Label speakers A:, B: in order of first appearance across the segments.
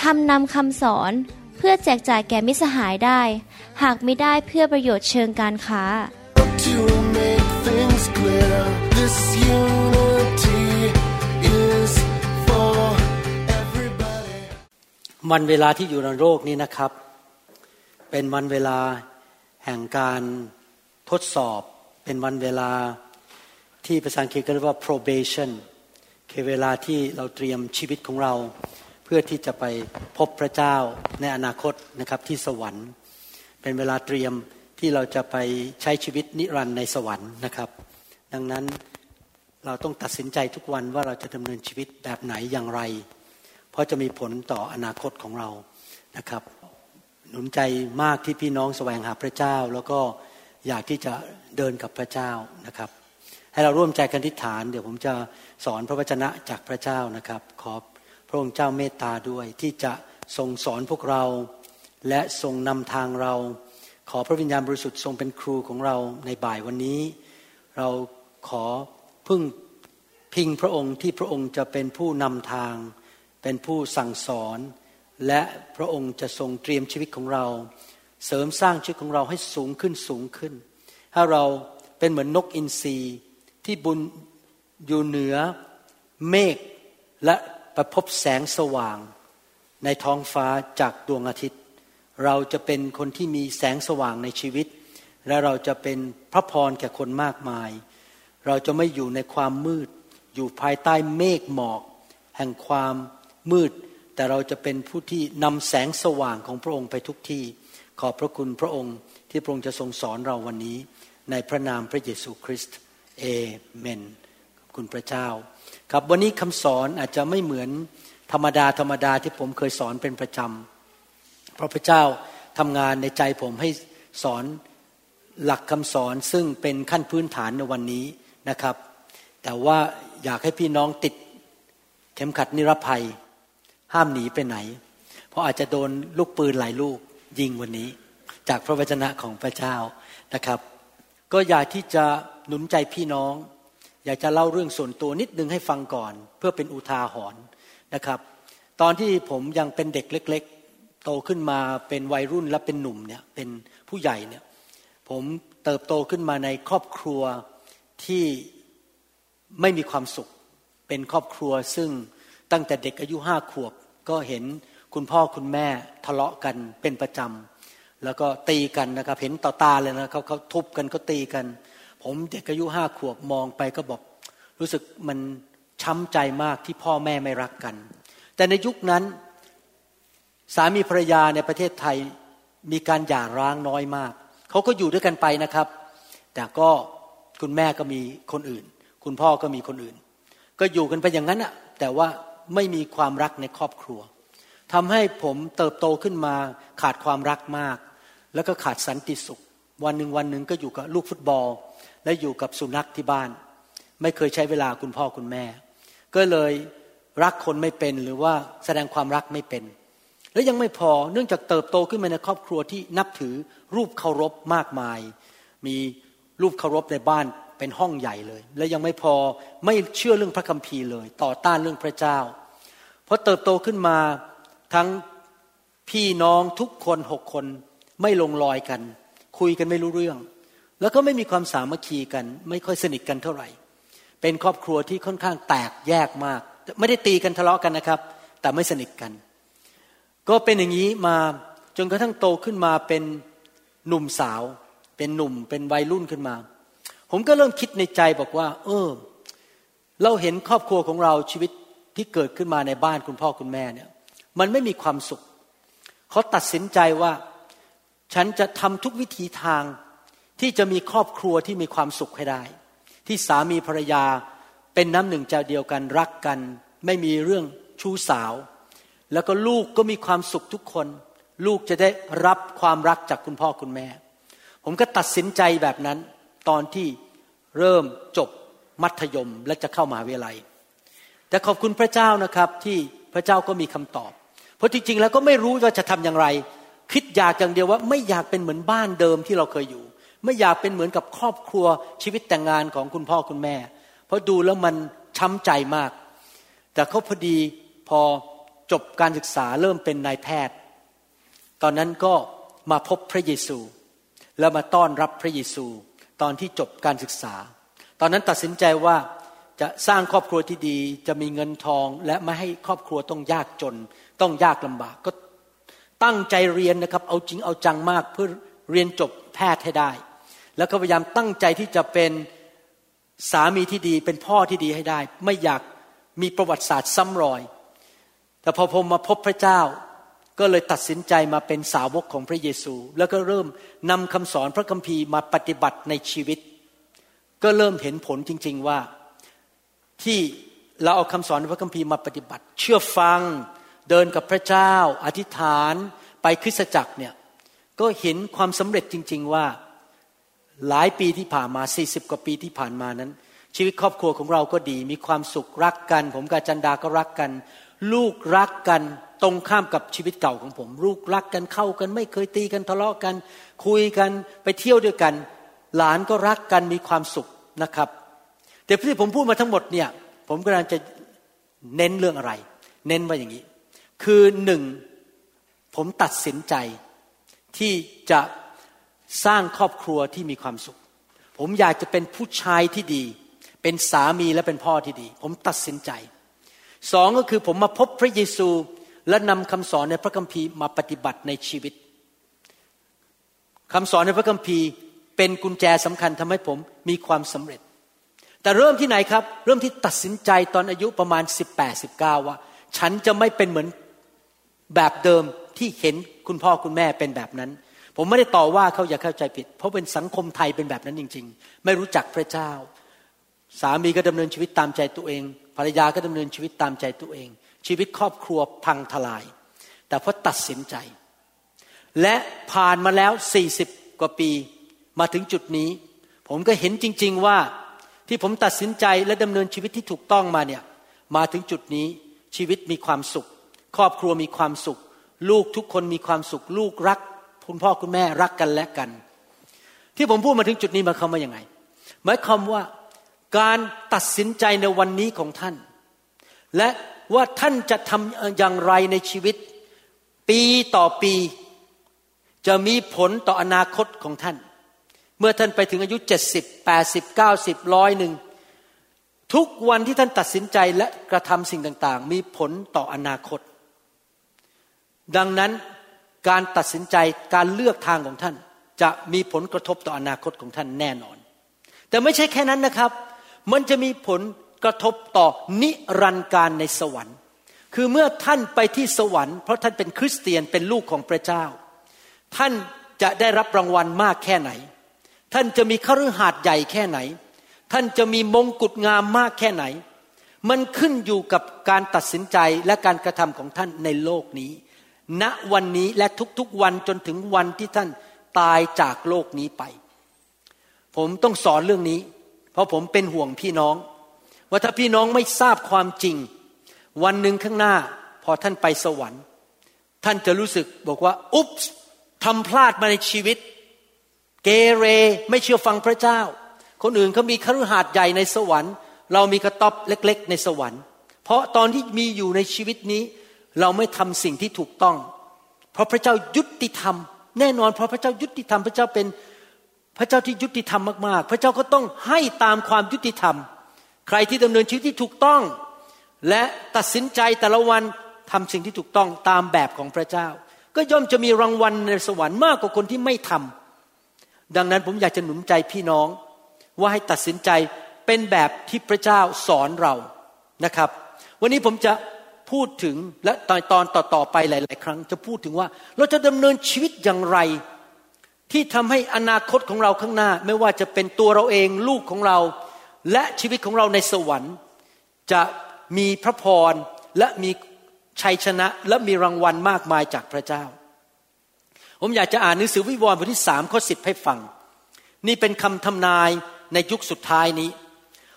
A: ทำนำคำสอนเพื่อแจกจ่ายแก่มิสหายได้ หากไม่ได้เพื่อประโยชน์เชิงการค้า
B: To make things clear, this unity is for everybody.
C: วันเวลาที่อยู่ในโลกนี้นะครับ เป็นวันเวลาแห่งการทดสอบเป็นวันเวลาที่ภาษาอังกฤษเรียกว่า probation คือเวลาที่เราเตรียมชีวิตของเรา เพื่อที่จะไปพบพระเจ้าในอนาคตนะครับที่สวรรค์ เป็นเวลาเตรียมที่เราจะไปใช้ชีวิตนิรันดร์ในสวรรค์นะครับ ดังนั้นเราต้องตัดสินใจทุกวันว่าเราจะดำเนินชีวิตแบบไหนอย่างไร เพราะจะมีผลต่ออนาคตของเรานะครับ หนุนใจมากที่พี่น้องแสวงหาพระเจ้า แล้วก็อยากที่จะเดินกับพระเจ้านะครับ ให้เราร่วมใจกันทิฏฐาน เดี๋ยวผมจะสอนพระวจนะจากพระเจ้านะครับ ขอ พระองค์เจ้าเมตตาด้วย ที่จะทรงสอนพวกเรา และทรงนำทางเรา ขอพระวิญญาณบริสุทธิ์ทรงเป็นครูของเราในบ่ายวันนี้ เราขอพึ่งพิงพระองค์ที่พระองค์จะเป็นผู้นำทาง เป็นผู้สั่งสอน และพระองค์จะทรงเตรียมชีวิตของเรา เสริมสร้างชีวิตของเราให้สูงขึ้นสูงขึ้น ถ้าเราเป็นเหมือนนกอินทรีที่บุญอยู่เหนือเมฆและ ประพบแสงสว่างในท้องฟ้าจากดวงอาทิตย์ เราจะเป็นคนที่มีแสงสว่างในชีวิต และเราจะเป็นพระพรแก่คนมากมาย เราจะไม่อยู่ในความมืด อยู่ภายใต้เมฆหมอก แห่งความมืด แต่เราจะเป็นผู้ที่นำแสงสว่างของพระองค์ไปทุกที่ ขอบพระคุณพระองค์ที่พระองค์จะทรงสอนเราวันนี้ ในพระนามพระเยซูคริสต์เอเมน คุณพระเจ้า ครับวันนี้คำสอนอาจจะไม่เหมือนธรรมดาธรรมดาที่ผมเคยสอนเป็นประจำเพราะพระเจ้าทำงานในใจผมให้สอนหลักคำสอนซึ่งเป็นขั้นพื้นฐานในวันนี้นะครับ แต่ว่าอยากให้พี่น้องติดเข็มขัดนิรภัย ห้ามหนีไปไหน เพราะอาจจะโดนลูกปืนหลายลูกยิงวันนี้ จากพระวจนะของพระเจ้านะครับ ก็อยากที่จะหนุนใจพี่น้อง อยากจะเล่าเรื่องส่วนตัวนิดนึงให้ฟังก่อน เพื่อเป็นอุทาหรณ์นะครับ ตอนที่ผมยังเป็นเด็กเล็ก ๆ โตขึ้นมาเป็นวัยรุ่นและเป็นหนุ่มเนี่ยเป็นผู้ใหญ่เนี่ยผมเติบโตขึ้นมาในครอบครัวที่ไม่มีความสุข เป็นครอบครัวซึ่งตั้งแต่เด็กอายุห้าขวบ ก็เห็นคุณพ่อคุณแม่ทะเลาะกันเป็นประจำแล้วก็ตีกันนะครับ เห็นต่อตาเลยนะเขาเขาทุบกันเขาตีกัน ผมเด็กอายุห้าขวบมองไปก็บอก รู้สึกมันช้ำใจมากที่พ่อแม่ไม่รักกัน แต่ในยุคนั้น สามีภรรยาในประเทศไทยมีการหย่าร้างน้อยมาก เขาก็อยู่ด้วยกันไปนะครับ แต่ก็คุณแม่ก็มีคนอื่น คุณพ่อก็มีคนอื่น ก็อยู่กันไปอย่างนั้นอะแต่ว่าไม่มีความรักในครอบครัวทำให้ผมเติบโตขึ้นมาขาดความรักมาก แล้วก็ขาดสันติสุข วันหนึ่งวันหนึ่งก็อยู่กับลูกฟุตบอล และอยู่กับสุนัขที่บ้าน ไม่เคยใช้เวลาคุณพ่อคุณแม่ ก็เลยรักคนไม่เป็นหรือว่าแสดงความรักไม่เป็น แล้วยังไม่พอเนื่องจากเติบโตขึ้นมาในครอบครัวที่นับถือรูปเคารพมากมาย มีรูปเคารพในบ้านเป็นห้องใหญ่เลย และยังไม่พอไม่เชื่อเรื่องพระคัมภีร์เลย ต่อต้านเรื่องพระเจ้าพอเติบโตขึ้นมาทั้งพี่น้องทุกคนหกคนไม่ลงรอยกัน คุยกันไม่รู้เรื่อง แล้วก็ไม่มีความสามัคคีกัน ไม่ค่อยสนิทกันเท่าไหร่ เป็นครอบครัวที่ค่อนข้างแตกแยกมาก ไม่ได้ตีกันทะเลาะกันนะครับ แต่ไม่สนิทกัน ก็เป็นอย่างนี้มาจนกระทั่งโตขึ้นมาเป็นหนุ่มสาว เป็นหนุ่มเป็นวัยรุ่นขึ้นมา ผมก็เริ่มคิดในใจบอกว่า เออ เราเห็นครอบครัวของเราชีวิตที่เกิดขึ้นมาในบ้านคุณพ่อคุณแม่เนี่ย มันไม่มีความสุขเขาตัดสินใจว่า ฉันจะทำทุกวิถีทาง ที่จะมีครอบครัวที่มีความสุขให้ได้ ที่สามีภรรยาเป็นน้ำหนึ่งใจเดียวกันรักกัน ไม่มีเรื่องชู้สาว แล้วก็ลูกก็มีความสุขทุกคน ลูกจะได้รับความรักจากคุณพ่อคุณแม่ ผมก็ตัดสินใจแบบนั้น ตอนที่เริ่มจบมัธยมและจะเข้ามหาวิทยาลัย แต่ขอบคุณพระเจ้านะครับที่พระเจ้าก็มีคำตอบ เพราะจริงๆแล้วก็ไม่รู้ว่าจะทำอย่างไร คิดอยากอย่างเดียวว่าไม่อยากเป็นเหมือนบ้านเดิมที่เราเคยอยู่ ไม่อยากเป็นเหมือนกับครอบครัวชีวิตแต่งงานของคุณพ่อคุณแม่ เพราะดูแล้วมันช้ำใจมาก แต่เขาพอดีพอจบการศึกษาเริ่มเป็นนายแพทย์ ตอนนั้นก็มาพบพระเยซู แล้วมาต้อนรับพระเยซู ตอนที่จบการศึกษา ตอนนั้นตัดสินใจว่าจะสร้างครอบครัวที่ดีจะมีเงินทองและไม่ให้ครอบครัวต้องยากจน ต้องยากลำบากก็ตั้งใจเรียนนะครับ เอาจริงเอาจังมากเพื่อเรียนจบแพทย์ให้ได้ แล้วก็พยายามตั้งใจที่จะเป็นสามีที่ดี เป็นพ่อที่ดีให้ได้ ไม่อยากมีประวัติศาสตร์ซ้ำรอย แต่พอผมมาพบพระเจ้า ก็เลยตัดสินใจมาเป็นสาวกของพระเยซู แล้วก็เริ่มนำคำสอนพระคัมภีร์มาปฏิบัติในชีวิต ก็เริ่มเห็นผลจริง ๆว่าที่เราเอาคำสอนพระคัมภีร์มาปฏิบัติ เชื่อฟังเดินกับพระเจ้า อธิษฐานไปคริสตจักรเนี่ยก็เห็นความสำเร็จจริง ๆว่า หลายปีที่ผ่านมา 40 กว่าปีที่ผ่านมานั้น ชีวิตครอบครัวของเราก็ดี มีความสุขรักกัน ผมกับจันดาก็รักกัน ลูกรักกันตรงข้ามกับชีวิตเก่าของผม ลูกรักกันเข้ากัน ไม่เคยตีกันทะเลาะกัน คุยกันไปเที่ยวด้วยกัน หลานก็รักกันมีความสุขนะครับ แต่ที่ผมพูดมาทั้งหมดเนี่ยผมกำลังจะเน้นเรื่องอะไร เน้นว่าอย่างนี้ คือหนึ่งผมตัดสินใจที่จะ สร้างครอบครัวที่มีความสุข ผมอยากจะเป็นผู้ชายที่ดี เป็นสามีและเป็นพ่อที่ดี ผมตัดสินใจสองก็คือผมมาพบพระเยซูและนำคำสอนในพระคัมภีร์มาปฏิบัติในชีวิตคำสอนในพระคัมภีร์เป็นกุญแจสำคัญทำให้ผมมีความสำเร็จ แต่เริ่มที่ไหนครับ เริ่มที่ตัดสินใจตอนอายุประมาณ 18 19 ว่า ฉันจะไม่เป็นเหมือนแบบเดิมที่เห็นคุณพ่อคุณแม่เป็นแบบนั้น ผมไม่ได้ต่อว่าเขาอย่าเข้าใจผิด เพราะเป็นสังคมไทยเป็นแบบนั้นจริง ๆ ไม่รู้จักพระเจ้า สามีก็ดำเนินชีวิตตามใจตัวเอง ภรรยาก็ดำเนินชีวิตตามใจตัวเอง ชีวิตครอบครัวพังทลาย แต่พอตัดสินใจ และผ่านมาแล้ว40กว่าปีมาถึงจุดนี้ ผมก็เห็นจริง ๆว่าที่ผมตัดสินใจและดำเนินชีวิตที่ถูกต้องมาเนี่ยมาถึงจุดนี้ชีวิตมีความสุข ครอบครัวมีความสุข ลูกทุกคนมีความสุข ลูกรัก คุณพ่อคุณแม่รักกันและกัน ที่ผมพูดมาถึงจุดนี้มาคำว่ายังไงหมายความว่าการตัดสินใจในวันนี้ของท่าน และว่าท่านจะทำอย่างไรในชีวิต ปีต่อปี จะมีผลต่ออนาคตของท่าน เมื่อท่านไปถึงอายุเจ็ดสิบแปดสิบเก้าสิบร้อยหนึ่งทุกวันที่ท่านตัดสินใจและกระทำสิ่งต่าง ๆ มีผลต่ออนาคต ดังนั้น การตัดสินใจการเลือกทางของท่าน จะมีผลกระทบต่ออนาคตของท่านแน่นอน แต่ไม่ใช่แค่นั้นนะครับ มันจะมีผลกระทบต่อนิรันดร์การในสวรรค์ คือเมื่อท่านไปที่สวรรค์ เพราะท่านเป็นคริสเตียนเป็นลูกของพระเจ้า ท่านจะได้รับรางวัลมากแค่ไหน ท่านจะมีคฤหาสน์ใหญ่แค่ไหน ท่านจะมีมงกุฎงามมากแค่ไหน มันขึ้นอยู่กับการตัดสินใจและการกระทำของท่านในโลกนี้ ณวันนี้และทุกๆวันจนถึงวันที่ท่านตายจากโลกนี้ไป ผมต้องสอนเรื่องนี้ เพราะผมเป็นห่วงพี่น้อง ว่าถ้าพี่น้องไม่ทราบความจริง วันหนึ่งข้างหน้า พอท่านไปสวรรค์ ท่านจะรู้สึกบอกว่า อุ๊บทำพลาดมาในชีวิต เกเรไม่เชื่อฟังพระเจ้า คนอื่นเขามีคฤหาสน์ใหญ่ในสวรรค์ เรามีกระต๊อบเล็ก ๆ ในสวรรค์ เพราะตอนที่มีอยู่ในชีวิตนี้ เราไม่ทำสิ่งที่ถูกต้อง เพราะพระเจ้ายุติธรรม แน่นอนเพราะพระเจ้ายุติธรรม พระเจ้าเป็นพระเจ้าที่ยุติธรรมมากๆ พระเจ้าก็ต้องให้ตามความยุติธรรม ใครที่ดำเนินชีวิตที่ถูกต้อง และตัดสินใจแต่ละวันทำสิ่งที่ถูกต้องตามแบบของพระเจ้า ก็ย่อมจะมีรางวัลในสวรรค์มากกว่าคนที่ไม่ทำดังนั้นผมอยากจะหนุนใจพี่น้อง ว่าให้ตัดสินใจเป็นแบบที่พระเจ้าสอนเรานะครับ วันนี้ผมจะ พูดถึงและตอนตอนต่อๆไปหลาย ๆ ครั้ง จะพูดถึงว่าเราจะดำเนินชีวิตอย่างไร ที่ทำให้อนาคตของเราข้างหน้า ไม่ว่าจะเป็นตัวเราเองลูกของเรา และชีวิตของเราในสวรรค์ จะมีพระพรและมีชัยชนะและมีรางวัลมากมายจากพระเจ้า ผมอยากจะอ่านหนังสือวิวรณ์บทที่สามข้อสิบให้ฟัง นี่เป็นคำทำนายในยุคสุดท้ายนี้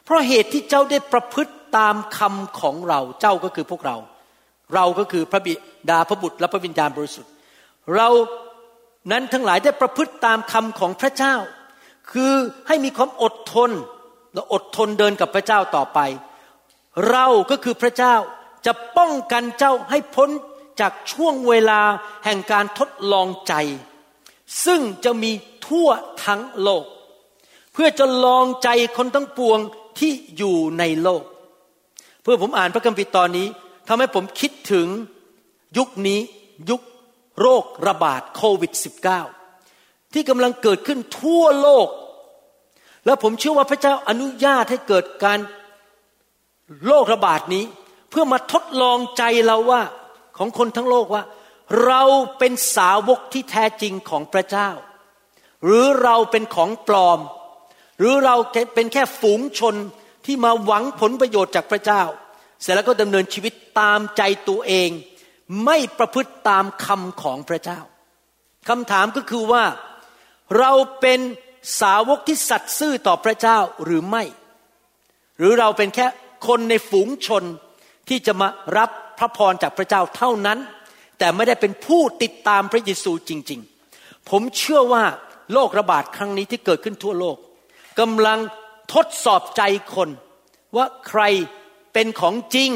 C: เพราะเหตุที่เจ้าได้ประพฤติ ตามคำของเราเจ้าก็คือพวกเรา เราก็คือพระบิดาพระบุตรและพระวิญญาณบริสุทธิ์ เรานั้นทั้งหลายได้ประพฤติตามคำของพระเจ้า คือให้มีความอดทนและอดทนเดินกับพระเจ้าต่อไป เราก็คือพระเจ้าจะป้องกันเจ้าให้พ้นจากช่วงเวลาแห่งการทดลองใจ ซึ่งจะมีทั่วทั้งโลก เพื่อจะลองใจคนทั้งปวงที่อยู่ในโลก เพื่อผมอ่านพระคัมภีร์ตอนนี้ทำให้ผมคิดถึงยุคนี้ยุคโรคระบาดโควิด -19 ที่กำลังเกิดขึ้นทั่วโลก แล้วผมเชื่อว่าพระเจ้าอนุญาตให้เกิดการโรคระบาดนี้ เพื่อมาทดลองใจเราว่าของคนทั้งโลกว่า เราเป็นสาวกที่แท้จริงของพระเจ้า หรือเราเป็นของปลอม หรือเราเป็นแค่ฝูงชน ที่มาหวังผลประโยชน์จากพระเจ้า เสร็จแล้วก็ดำเนินชีวิตตามใจตัวเอง ไม่ประพฤติตามคำของพระเจ้าคำถามก็คือว่าเราเป็นสาวกที่สัตย์ซื่อต่อพระเจ้าหรือไม่ หรือเราเป็นแค่คนในฝูงชนที่จะมารับพระพรจากพระเจ้าเท่านั้น แต่ไม่ได้เป็นผู้ติดตามพระเยซูจริง ๆ ผมเชื่อว่าโรคระบาดครั้งนี้ที่เกิดขึ้นทั่วโลกกำลัง ทดสอบใจคน ว่าใครเป็นของจริง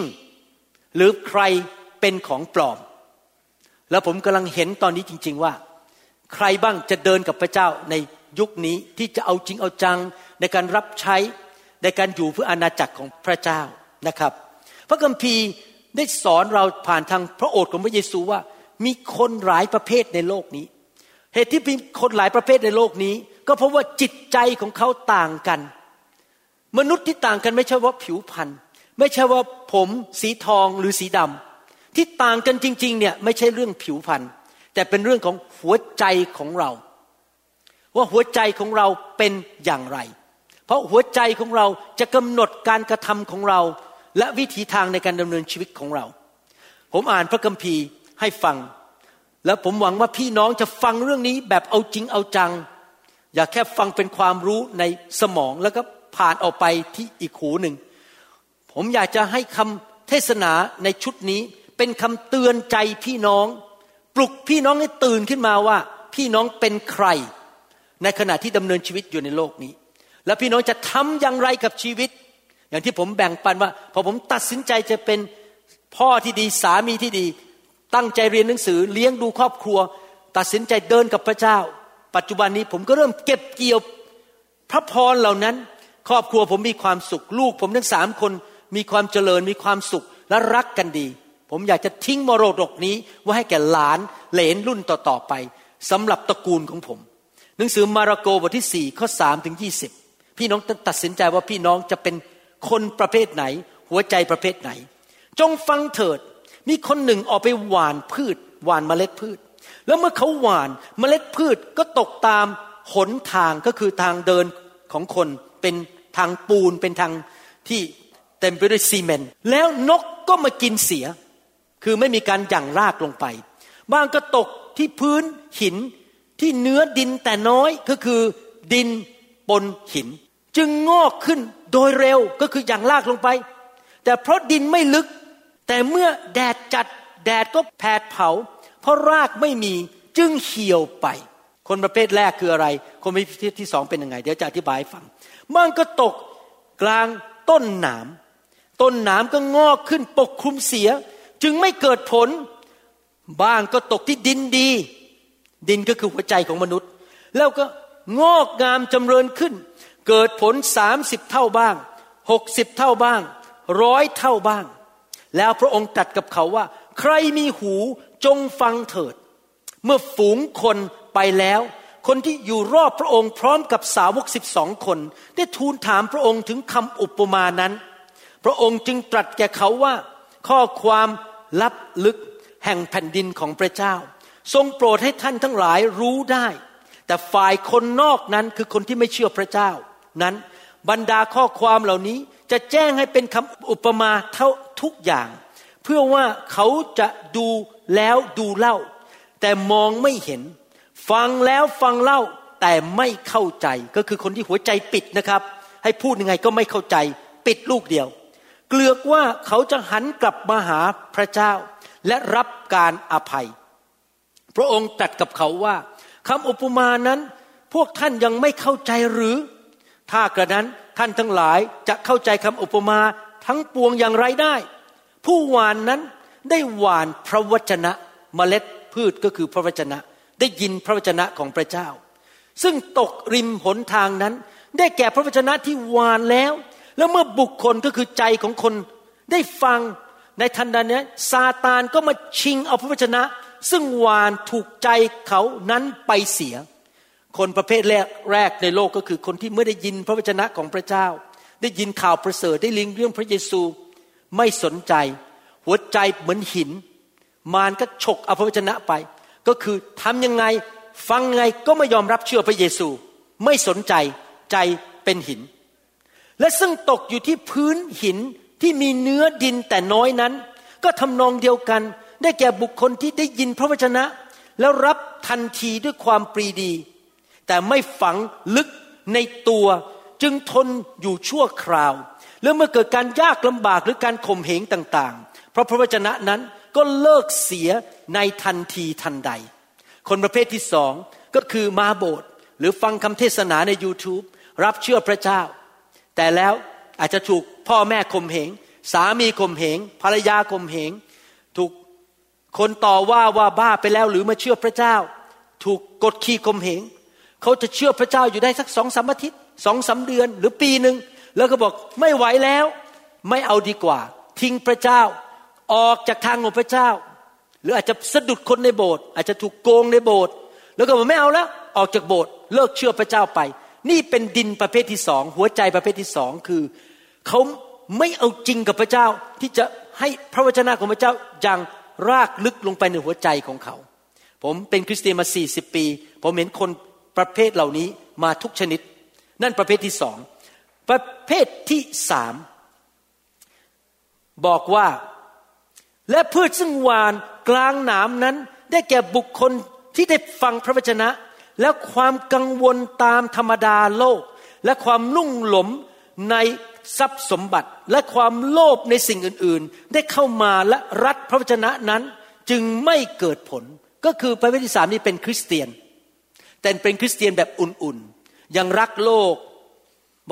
C: หรือใครเป็นของปลอม แล้วผมกำลังเห็นตอนนี้จริง ๆว่า ใครบ้างจะเดินกับพระเจ้าในยุคนี้ที่จะเอาจริงเอาจังในการรับใช้ในการอยู่เพื่ออาณาจักรของพระเจ้านะครับ พระคัมภีร์ได้สอนเราผ่านทางพระโอษฐ์ของพระเยซูว่า มีคนหลายประเภทในโลกนี้ เหตุที่มีคนหลายประเภทในโลกนี้ ก็เพราะว่าจิตใจของเขาต่างกัน มนุษย์ที่ต่างกันไม่ใช่ว่าผิวพรรณไม่ใช่ว่าผมสีทองหรือสีดำที่ต่างกันจริง ๆ เนี่ยไม่ใช่เรื่องผิวพรรณแต่เป็นเรื่องของหัวใจของเรา ว่าหัวใจของเราเป็นอย่างไร เพราะหัวใจของเราจะกำหนดการกระทำของเรา และวิถีทางในการดำเนินชีวิตของเรา ผมอ่านพระคัมภีร์ให้ฟัง แล้วผมหวังว่าพี่น้องจะฟังเรื่องนี้แบบเอาจริงเอาจัง อย่าแค่ฟังเป็นความรู้ในสมองแล้วก็ ผ่านออกไปที่อีกหูหนึ่ง ผมอยากจะให้คำเทศนาในชุดนี้เป็นคำเตือนใจพี่น้อง ปลุกพี่น้องให้ตื่นขึ้นมาว่า พี่น้องเป็นใคร ในขณะที่ดำเนินชีวิตอยู่ในโลกนี้ และพี่น้องจะทำอย่างไรกับชีวิต อย่างที่ผมแบ่งปันว่า พอผมตัดสินใจจะเป็นพ่อที่ดีสามีที่ดี ตั้งใจเรียนหนังสือเลี้ยงดูครอบครัว ตัดสินใจเดินกับพระเจ้า ปัจจุบันนี้ผมก็เริ่มเก็บเกี่ยวพระพรเหล่านั้น ครอบครัวผมมีความสุข ลูกผมทั้งสามคนมีความเจริญมีความสุขและรักกันดี ผมอยากจะทิ้งมรดกนี้ไว้ให้แก่หลานเหลนรุ่นต่อๆไปสำหรับตระกูลของผม หนังสือมาระโกบทที่สี่ข้อสามถึงยี่สิบพี่น้องตัดสินใจว่าพี่น้องจะเป็นคนประเภทไหน หัวใจประเภทไหน จงฟังเถิด มีคนหนึ่งออกไปหว่านพืชหว่านเมล็ดพืช แล้วเมื่อเขาหว่านเมล็ดพืชก็ตกตามหนทางก็คือทางเดินของคนเป็น ทางปูนเป็นทางที่เต็มไปด้วยซีเมนต์แล้วนกก็มากินเสีย คือไม่มีการหยั่งรากลงไปบางก็ตกที่พื้นหินที่เนื้อดินแต่น้อยก็คือดินปนหิน จึงงอกขึ้นโดยเร็วก็คืออย่างลากลงไป แต่เพราะดินไม่ลึก แต่เมื่อแดดจัดแดดก็แผดเผา เพราะรากไม่มีจึงเหี่ยวไป คนประเภทแรกคืออะไร คนประเภทที่สองเป็นยังไง เดี๋ยวจะอธิบายฟัง มันก็ตกกลางต้นหนาม ต้นหนามก็งอกขึ้นปกคลุมเสีย จึงไม่เกิดผล บ้างก็ตกที่ดินดี ดินก็คือหัวใจของมนุษย์ แล้วก็งอกงามจำเริญขึ้น เกิดผลสามสิบเท่าบ้างหกสิบเท่าบ้างร้อยเท่าบ้าง แล้วพระองค์ตรัสกับเขาว่า ใครมีหูจงฟังเถิด เมื่อฝูงคนไปแล้ว คนที่อยู่รอบพระองค์พร้อมกับสาวกสิบสองคน ได้ทูลถามพระองค์ถึงคำอุปมานั้น พระองค์จึงตรัสแก่เขาว่า ข้อความลับลึกแห่งแผ่นดินของพระเจ้า ทรงโปรดให้ท่านทั้งหลายรู้ได้ แต่ฝ่ายคนนอกนั้นคือคนที่ไม่เชื่อพระเจ้า นั้นบรรดาข้อความเหล่านี้จะแจ้งให้เป็นคำอุปมาเท่าทุกอย่าง เพื่อว่าเขาจะดูแล้วดูเล่า แต่มองไม่เห็น ฟังแล้วฟังเล่าแต่ไม่เข้าใจก็คือคนที่หัวใจปิดนะครับ ให้พูดยังไงก็ไม่เข้าใจ ปิดลูกเดียว เกลือกว่าเขาจะหันกลับมาหาพระเจ้า และรับการอภัย พระองค์ตรัสกับเขาว่าคำอุปมานั้น พวกท่านยังไม่เข้าใจหรือ ถ้ากระนั้นท่านทั้งหลายจะเข้าใจคำอุปมาทั้งปวงอย่างไรได้ ผู้หวานนั้นได้หวานพระวจนะเมล็ดพืชก็คือพระวจนะ ได้ยินพระวจนะของพระเจ้า ซึ่งตกริมหนทางนั้น ได้แก่พระวจนะที่หวานแล้ว แล้วเมื่อบุคคลก็คือใจของคนได้ฟังในทันใดนี้ซาตานก็มาชิงเอาพระวจนะ ซึ่งหวานถูกใจเขานั้นไปเสีย คนประเภทแรกแรกในโลกก็คือคนที่เมื่อได้ยินพระวจนะของพระเจ้า ได้ยินข่าวประเสริฐได้ลิงเรื่องพระเยซูไม่สนใจ หัวใจเหมือนหิน มารก็ฉกเอาพระวจนะไป ก็คือทำยังไงฟังไงก็ไม่ยอมรับเชื่อพระเยซู ไม่สนใจใจเป็นหิน และซึ่งตกอยู่ที่พื้นหินที่มีเนื้อดินแต่น้อยนั้น ก็ทำนองเดียวกัน ได้แก่บุคคลที่ได้ยินพระวจนะ แล้วรับทันทีด้วยความปรีดี แต่ไม่ฝังลึกในตัวจึงทนอยู่ชั่วคราว แล้วเมื่อเกิดการยากลำบากหรือการข่มเหงต่างๆ เพราะพระวจนะนั้นก็เลิกเสีย ในทันทีทันใด คนประเภทที่สองก็คือมาโบสถ์หรือฟังคำเทศนาใน YouTube รับเชื่อพระเจ้า แต่แล้วอาจจะถูกพ่อแม่ข่มเหง สามีข่มเหง ภรรยาข่มเหง ถูกคนต่อว่าว่าบ้าไปแล้วหรือมาเชื่อพระเจ้า ถูกกดขี่ข่มเหง เขาจะเชื่อพระเจ้าอยู่ได้สักสองสามอาทิตย์สองสาเดือนหรือปีหนึ่งแล้วก็บอกไม่ไหวแล้ว ไม่เอาดีกว่า ทิ้งพระเจ้า ออกจากทางของพระเจ้า หรืออาจจะสะดุดคนในโบสถ์อาจจะถูกโกงในโบสถ์แล้วก็บอกไม่เอาแล้วออกจากโบสถ์เลิกเชื่อพระเจ้าไป นี่เป็นดินประเภทที่สองหัวใจประเภทที่สองคือเขาไม่เอาจริงกับพระเจ้าที่จะให้พระวจนะของพระเจ้าอย่างรากลึกลงไปในหัวใจของเขา ผมเป็นคริสเตียนมา40ปี ผมเห็นคนประเภทเหล่านี้มาทุกชนิด นั่นประเภทที่สองประเภทที่สามบอกว่า และพืชซึ่งหวานกลางหนามนั้น ได้แก่บุคคลที่ได้ฟังพระวจนะ และความกังวลตามธรรมดาโลก และความลุ่งหลงในทรัพย์สมบัติและความโลภในสิ่งอื่นๆ ได้เข้ามาและรัดพระวจนะนั้นจึงไม่เกิดผลก็คือประเภทที่สามนี้เป็นคริสเตียน แต่เป็นคริสเตียนแบบอุ่นๆ ยังรักโลก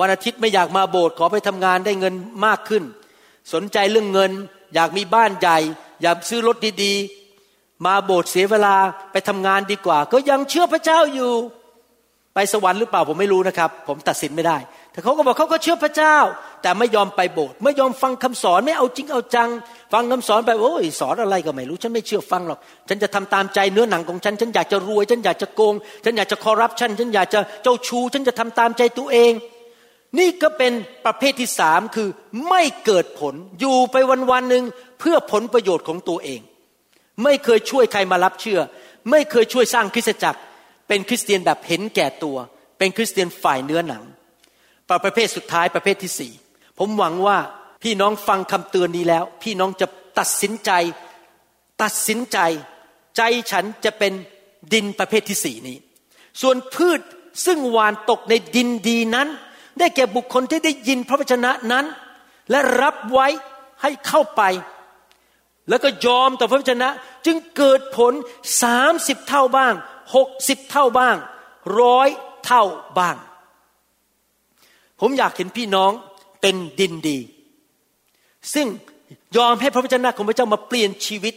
C: วันอาทิตย์ไม่อยากมาโบสถ์ขอไปทำงานได้เงินมากขึ้น สนใจเรื่องเงิน อยากมีบ้านใหญ่ อยากซื้อรถดีๆ มาโบสถ์เสียเวลาไปทำงานดีกว่า ก็ยังเชื่อพระเจ้าอยู่ ไปสวรรค์หรือเปล่าผมไม่รู้นะครับ ผมตัดสินไม่ได้ แต่เขาก็บอกเขาก็เชื่อพระเจ้า แต่ไม่ยอมไปโบสถ์ไม่ยอมฟังคำสอนไม่เอาจริงเอาจัง ฟังคำสอนไปโอ้ยสอนอะไรก็ไม่รู้ ฉันไม่เชื่อฟังหรอก ฉันจะทำตามใจเนื้อหนังของฉัน ฉันอยากจะรวย ฉันอยากจะโกง ฉันอยากจะคอร์รัปชันฉันอยากจะเจ้าชู้ฉันจะทำตามใจตัวเอง นี่ก็เป็นประเภทที่สามคือไม่เกิดผลอยู่ไปวันวันหนึ่งเพื่อผลประโยชน์ของตัวเอง ไม่เคยช่วยใครมารับเชื่อ ไม่เคยช่วยสร้างคริสตจักร เป็นคริสเตียนแบบเห็นแก่ตัว เป็นคริสเตียนฝ่ายเนื้อหนัง ประเภทสุดท้ายประเภทที่สี่ผมหวังว่าพี่น้องฟังคำเตือนนี้แล้ว พี่น้องจะตัดสินใจ ตัดสินใจ ใจฉันจะเป็นดินประเภทที่สี่นี้ ส่วนพืชซึ่งหวานตกในดินดีนั้น ได้แก่บุคคลที่ได้ยินพระวจนะนั้น และรับไว้ให้เข้าไป แล้วก็ยอมต่อพระวจนะ จึงเกิดผลสามสิบเท่าบ้างหกสิบเท่าบ้างร้อยเท่าบ้าง ผมอยากเห็นพี่น้องเป็นดินดี ซึ่งยอมให้พระวจนะของพระเจ้ามาเปลี่ยนชีวิต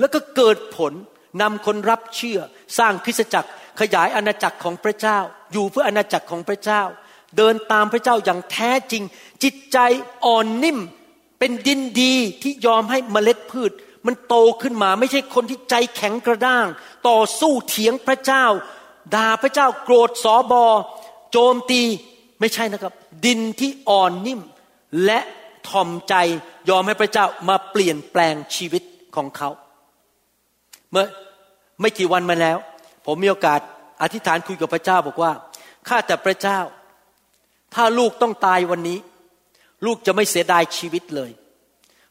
C: แล้วก็เกิดผลนำคนรับเชื่อ สร้างคริสตจักรขยายอาณาจักรของพระเจ้า อยู่เพื่ออาณาจักรของพระเจ้า เดินตามพระเจ้าอย่างแท้จริง จิตใจอ่อนนิ่ม เป็นดินดีที่ยอมให้เมล็ดพืช มันโตขึ้นมาไม่ใช่คนที่ใจแข็งกระด้าง ต่อสู้เถียงพระเจ้าด่าพระเจ้าโกรธสอบอ โจมตีไม่ใช่นะครับ ดินที่อ่อนนิ่ม และทอมใจยอมให้พระเจ้ามาเปลี่ยนแปลงชีวิตของเขา เมื่อไม่กี่วันมาแล้ว ผมมีโอกาสอธิษฐานคุยกับพระเจ้าบอกว่าข้าแต่พระเจ้า ถ้าลูกต้องตายวันนี้ ลูกจะไม่เสียดายชีวิตเลย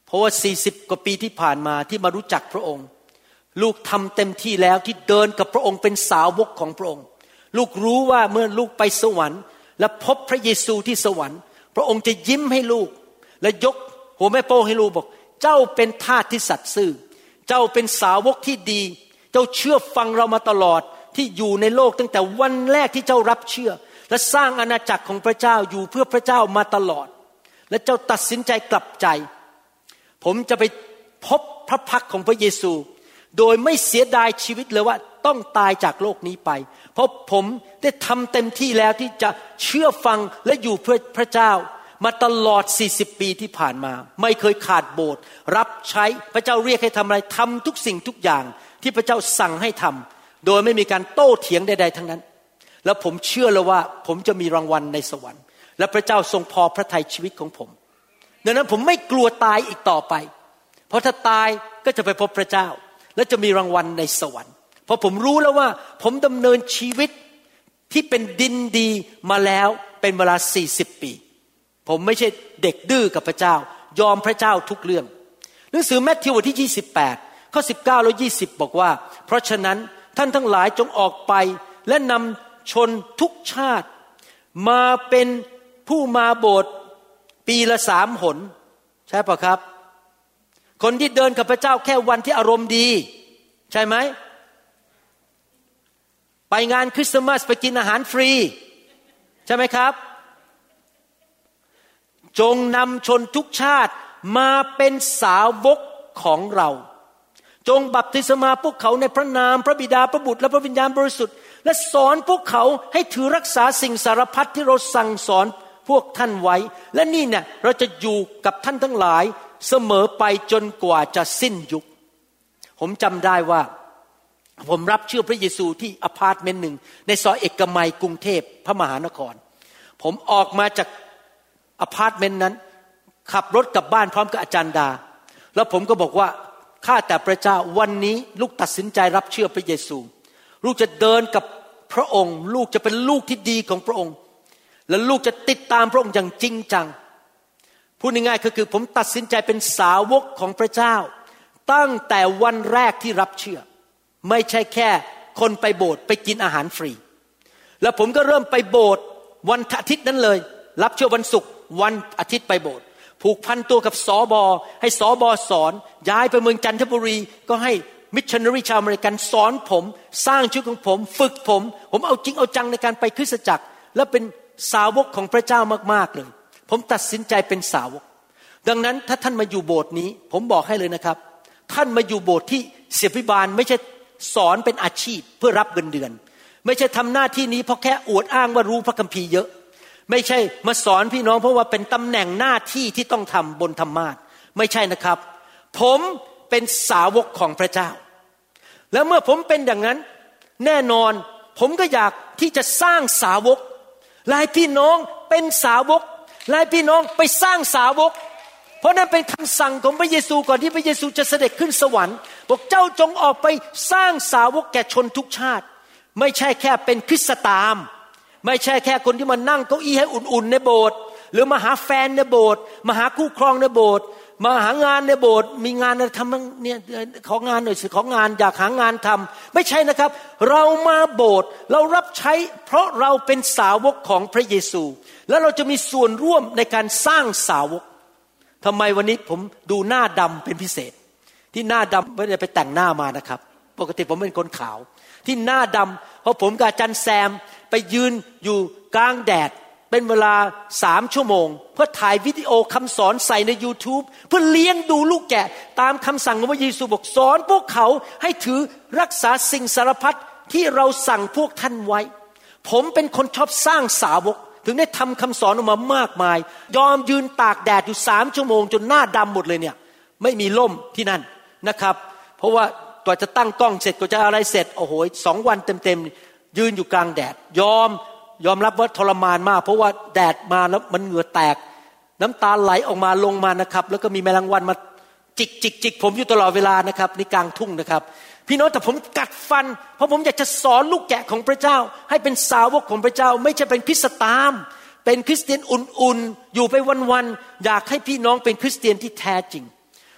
C: เพราะว่า40กว่าปีที่ผ่านมาที่มารู้จักพระองค์ ลูกทำเต็มที่แล้วที่เดินกับพระองค์เป็นสาวกของพระองค์ ลูกรู้ว่าเมื่อลูกไปสวรรค์ และพบพระเยซูที่สวรรค์ พระองค์จะยิ้มให้ลูก และยกหัวแม่โป้งให้ลูกบอก เจ้าเป็นทาสที่สัตย์ซื่อ เจ้าเป็นสาวกที่ดี เจ้าเชื่อฟังเรามาตลอดที่อยู่ในโลกตั้งแต่วันแรกที่เจ้ารับเชื่อ และสร้างอาณาจักรของพระเจ้าอยู่เพื่อพระเจ้ามาตลอด และเจ้าตัดสินใจกลับใจ ผมจะไปพบพระพักของพระเยซู โดยไม่เสียดายชีวิตเลยว่าต้องตายจากโลกนี้ไป เพราะผมได้ทำเต็มที่แล้วที่จะเชื่อฟังและอยู่เพื่อพระเจ้ามาตลอด 40 ปีที่ผ่านมา ไม่เคยขาดโบสถ์รับใช้พระเจ้าเรียกให้ทำอะไรทำทุกสิ่งทุกอย่างที่พระเจ้าสั่งให้ทำโดยไม่มีการโต้เถียงใดๆทั้งนั้น แล้วผมเชื่อเลยว่าผมจะมีรางวัลในสวรรค์ และพระเจ้าทรงพอพระทัยชีวิตของผม ดังนั้นผมไม่กลัวตายอีกต่อไป เพราะถ้าตายก็จะไปพบพระเจ้า และจะมีรางวัลในสวรรค์ เพราะผมรู้แล้วว่า ผมดำเนินชีวิตที่เป็นดินดีมาแล้วเป็นเวลา40ปี ผมไม่ใช่เด็กดื้อกับพระเจ้า ยอมพระเจ้าทุกเรื่องหนังสือแมทธิวบทที่ 28ข้อ19และ20 บอกว่า เพราะฉะนั้นท่านทั้งหลายจงออกไปและนำ ชนทุกชาติ มาเป็นผู้มาโบสถ์ปีละสามหน ใช่ปะครับ คนที่เดินกับพระเจ้าแค่วันที่อารมณ์ดี ใช่ไหม ไปงานคริสต์มาสไปกินอาหารฟรี ใช่ไหมครับ จงนำชนทุกชาติมาเป็นสาวกของเราจงบัพติศมาพวกเขาในพระนามพระบิดาพระบุตรและพระวิญญาณบริสุทธิ์ และสอนพวกเขาให้ถือรักษาสิ่งสารพัดที่เราสั่งสอนพวกท่านไว้ และนี่แน่ะเราจะอยู่กับท่านทั้งหลายเสมอไปจนกว่าจะสิ้นยุค ผมจำได้ว่า ผมรับเชื่อพระเยซูที่อพาร์ตเมนต์หนึ่ง ในซอยเอกมัยกรุงเทพพระมหานคร ผมออกมาจากอพาร์ตเมนต์นั้น ขับรถกลับบ้านพร้อมกับอาจารย์ดา แล้วผมก็บอกว่าข้าแต่พระเจ้าวันนี้ลูกตัดสินใจรับเชื่อพระเยซู ลูกจะเดินกับพระองค์ ลูกจะเป็นลูกที่ดีของพระองค์ และลูกจะติดตามพระองค์อย่างจริงจังพูดง่ายๆก็คือผมตัดสินใจเป็นสาวกของพระเจ้า ตั้งแต่วันแรกที่รับเชื่อ ไม่ใช่แค่คนไปโบสถ์ไปกินอาหารฟรี แล้วผมก็เริ่มไปโบสถ์วันอาทิตย์นั้นเลย รับเชื่อวันศุกร์วันอาทิตย์ไปโบสถ์ผูกพันตัวกับสอบอให้สอบอสอน ย้ายไปเมืองจันทบุรีก็ให้ มิชชันนารีชาวอเมริกันสอนผม สร้างชีวิตของผม ฝึกผม ผมเอาจริงเอาจังในการไปคริสตจักร และเป็นสาวกของพระเจ้ามากๆเลย ผมตัดสินใจเป็นสาวก ดังนั้นถ้าท่านมาอยู่โบสถ์นี้ ผมบอกให้เลยนะครับ ท่านมาอยู่โบสถ์ที่ศิษยาภิบาลไม่ใช่สอนเป็นอาชีพเพื่อรับเงินเดือน ไม่ใช่ทำหน้าที่นี้เพราะแค่อวดอ้างว่ารู้พระคัมภีร์เยอะ ไม่ใช่มาสอนพี่น้องเพราะว่าเป็นตำแหน่งหน้าที่ที่ต้องทำบนธรรมาทไม่ใช่นะครับ ผมเป็นสาวกของพระเจ้า แล้วเมื่อผมเป็นอย่างนั้น แน่นอนผมก็อยากที่จะสร้างสาวกลายพี่น้องเป็นสาวกลายพี่น้องไปสร้างสาวก เพราะนั้นเป็นคำสั่งของพระเยซูก่อนที่พระเยซูจะเสด็จขึ้นสวรรค์บอกเจ้าจงออกไปสร้างสาวกแก่ชนทุกชาติ ไม่ใช่แค่เป็นคริสตาม ไม่ใช่แค่คนที่มานั่งเก้าอี้ให้อุ่นๆในโบสถ์หรือมาหาแฟนในโบสถ์มาหาคู่ครองในโบสถ์ มาหางานในโบสถ์มีงานอะไรทำเนี่ยของานหน่อยสิของงานอยากหางานทำไม่ใช่นะครับ เรามาโบสถ์เรารับใช้ เพราะเราเป็นสาวกของพระเยซู แล้วเราจะมีส่วนร่วมในการสร้างสาวกทำไมวันนี้ผมดูหน้าดำเป็นพิเศษ ที่หน้าดำไม่ได้ไปแต่งหน้ามานะครับ ปกติผมเป็นคนขาว ที่หน้าดำเพราะผมกับจันแซมไปยืนอยู่กลางแดด เป็นเวลาสามชั่วโมง เพื่อถ่ายวิดีโอคำสอนใส่ใน YouTube เพื่อเลี้ยงดูลูกแกะ ตามคำสั่งของพระเยซูบอกสอนพวกเขาให้ถือรักษาสิ่งสารพัดที่เราสั่งพวกท่านไว้ ผมเป็นคนชอบสร้างสาวก ถึงได้ทำคำสอนออกมามากมาย ยอมยืนตากแดดอยู่สามชั่วโมง จนหน้าดำหมดเลยเนี่ย ไม่มีล่มที่นั่นนะครับ เพราะว่ากว่าจะตั้งกล้องเสร็จกว่าจะอะไรเสร็จโอ้โหสองวันเต็มๆยืนอยู่กลางแดด ยอม ยอมรับว่าทรมานมาก เพราะว่าแดดมาแล้วมันเหงื่อแตก น้ำตาไหลออกมาลงมานะครับ แล้วก็มีแมลงวันมาจิกจิกจิกผมอยู่ตลอดเวลานะครับในกลางทุ่งนะครับ พี่น้องแต่ผมกัดฟัน เพราะผมอยากจะสอนลูกแกะของพระเจ้า ให้เป็นสาวกของพระเจ้า ไม่ใช่เป็นคริสตาม เป็นคริสเตียนอุ่นๆอยู่ไปวันๆอยากให้พี่น้องเป็นคริสเตียนที่แท้จริง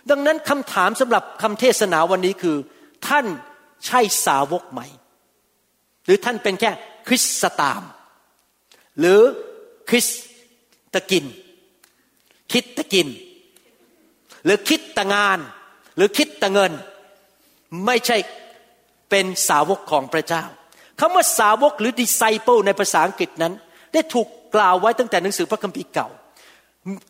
C: ดังนั้นคำถามสำหรับคำเทศนาวันนี้คือ ท่านใช่สาวกไหม หรือท่านเป็นแค่คริสตาม หรือคริสตะกิน คิดตะกิน หรือคิดตะงาน หรือคิดตะเงิน ไม่ใช่เป็นสาวกของพระเจ้าคำว่าสาวกหรือ disciple ในภาษาอังกฤษนั้น ได้ถูกกล่าวไว้ตั้งแต่หนังสือพระคัมภีร์เก่า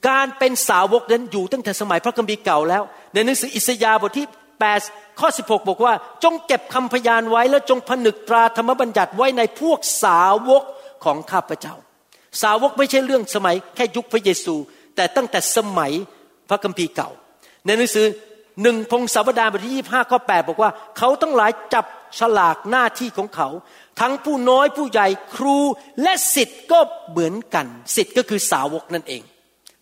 C: การเป็นสาวกนั้นอยู่ตั้งแต่สมัยพระคัมภีร์เก่าแล้ว ในหนังสืออิสยาห์บทที่8ข้อ 16 บอกว่า จงเก็บคำพยานไว้ แล้วจงผนึกตราธรรมบัญญัติไว้ในพวกสาวก ของข้าพเจ้า สาวกไม่ใช่เรื่องสมัยแค่ยุคพระเยซู แต่ตั้งแต่สมัยพระคัมภีร์เก่า ในหนังสือหนึ่งพงศาวดารบทที่25ข้อ8บอกว่า เขาทั้งหลายจับฉลากหน้าที่ของเขา ทั้งผู้น้อยผู้ใหญ่ครูและสิทธิ์ก็เหมือนกันสิทธิ์ก็คือสาวกนั่นเอง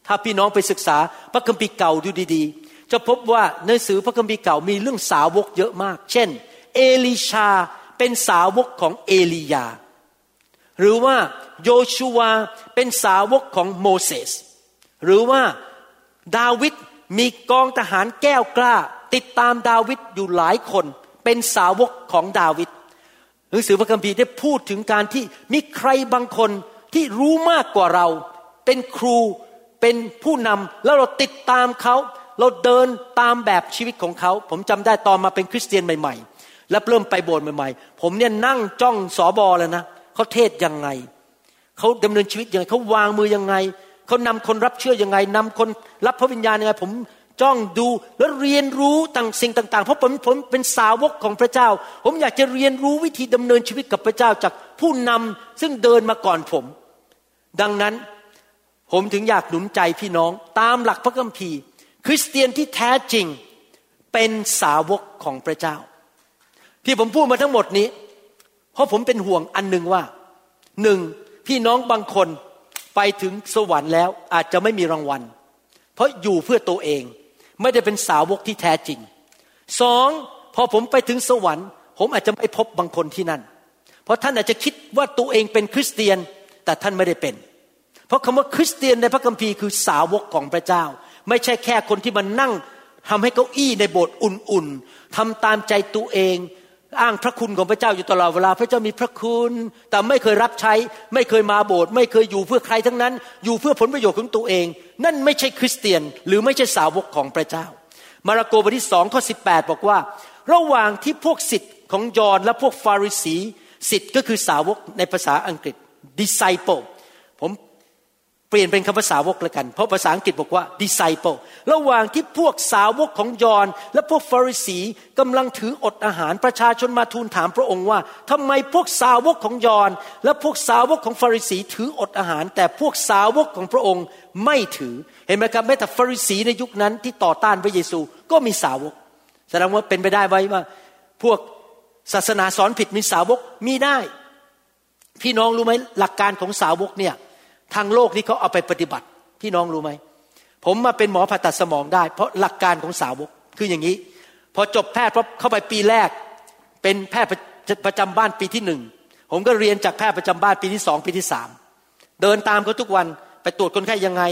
C: ถ้าพี่น้องไปศึกษาพระคัมภีร์เก่าดูดีๆ จะพบว่าในหนังสือพระคัมภีร์เก่ามีเรื่องสาวกเยอะมาก เช่น เอลิชาเป็นสาวกของเอลียา หรือว่าโยชูวาเป็นสาวกของโมเสสหรือว่าดาวิดมีกองทหารแก้วกล้า ติดตามดาวิดอยู่หลายคน เป็นสาวกของดาวิดหนังสือพระคัมภีร์ได้พูดถึงการที่มีใครบางคนที่รู้มากกว่าเรา เป็นครูเป็นผู้นำแล้วเราติดตามเขาเราเดินตามแบบชีวิตของเขา ผมจำได้ตอนมาเป็นคริสเตียนใหม่ ๆ แล้วเริ่มไปโบสถ์ใหม่ ๆ ผมเนี่ยนั่งจ้องสอบอเลยนะ เขาเทศยังไงเขาดำเนินชีวิตยังไงเขาวางมือยังไงเขานำคนรับเชื่อยังไงนำคนรับพระวิญญาณยังไง ผมจ้องดูแล้วเรียนรู้ต่างสิ่งต่าง ๆ เพราะผมผมเป็นสาวกของพระเจ้า ผมอยากจะเรียนรู้วิธีดำเนินชีวิตกับพระเจ้าจากผู้นำซึ่งเดินมาก่อนผม ดังนั้นผมถึงอยากหนุนใจพี่น้องตามหลักพระคัมภีร์ คริสเตียนที่แท้จริงเป็นสาวกของพระเจ้า ที่ผมพูดมาทั้งหมดนี้ เพราะผมเป็นห่วงอันหนึ่งว่าหนึ่งพี่น้องบางคนไปถึงสวรรค์แล้วอาจจะไม่มีรางวัล เพราะอยู่เพื่อตัวเองไม่ได้เป็นสาวกที่แท้จริงสองพอผมไปถึงสวรรค์ ผมอาจจะไม่พบบางคนที่นั่น เพราะท่านอาจจะคิดว่าตัวเองเป็นคริสเตียนแต่ท่านไม่ได้เป็น เพราะคำว่าคริสเตียนในพระคัมภีร์คือสาวกของพระเจ้า ไม่ใช่แค่คนที่มานั่งทำให้เก้าอี้ในโบสถ์อุ่นๆทำตามใจตัวเอง อ้างพระคุณของพระเจ้าอยู่ตลอดเวลา พระเจ้ามีพระคุณ แต่ไม่เคยรับใช้ ไม่เคยมาโบสถ์ไม่เคยอยู่เพื่อใครทั้งนั้น อยู่เพื่อผลประโยชน์ของตัวเอง นั่นไม่ใช่คริสเตียน หรือไม่ใช่สาวกของพระเจ้า มาระโกบทที่สองข้อสิบแปดบอกว่า ระหว่างที่พวกสิทธิ์ของยอนและพวกฟาริสีสิทธิ์ก็คือสาวกในภาษาอังกฤษ disciple ผม เปลี่ยนเป็นคำภาษาวกแล้วกัน เพราะภาษาอังกฤษบอกว่า disciple ระหว่างที่พวกสาวกของยอนและพวกฟาริสีกำลังถืออดอาหารประชาชนมาทูลถามพระองค์ว่าทำไมพวกสาวกของยอนและพวกสาวกของฟาริสีถืออดอาหาร แต่พวกสาวกของพระองค์ไม่ถือ เห็นไหมครับแม้แต่ฟาริสีในยุคนั้นที่ต่อต้านพระเยซูก็มีสาวก แสดงว่าเป็นไปได้ไว้ว่า พวกศาสนาสอนผิดมีสาวกมีได้ พี่น้องรู้ไหมหลักการของสาวกเนี่ย ทางโลกนี้เขาเอาไปปฏิบัติพี่น้องรู้ไหมผมมาเป็นหมอผ่าตัดสมองได้ เพราะหลักการของสาวกคืออย่างนี้ พอจบแพทย์พอเข้าไปปีแรก เป็นแพทย์ประจำบ้านปีที่หนึ่งผมก็เรียนจากแพทย์ประจำบ้านปีที่สองปีที่สามเดินตามเขาทุกวันไปตรวจคนไข้ยังไง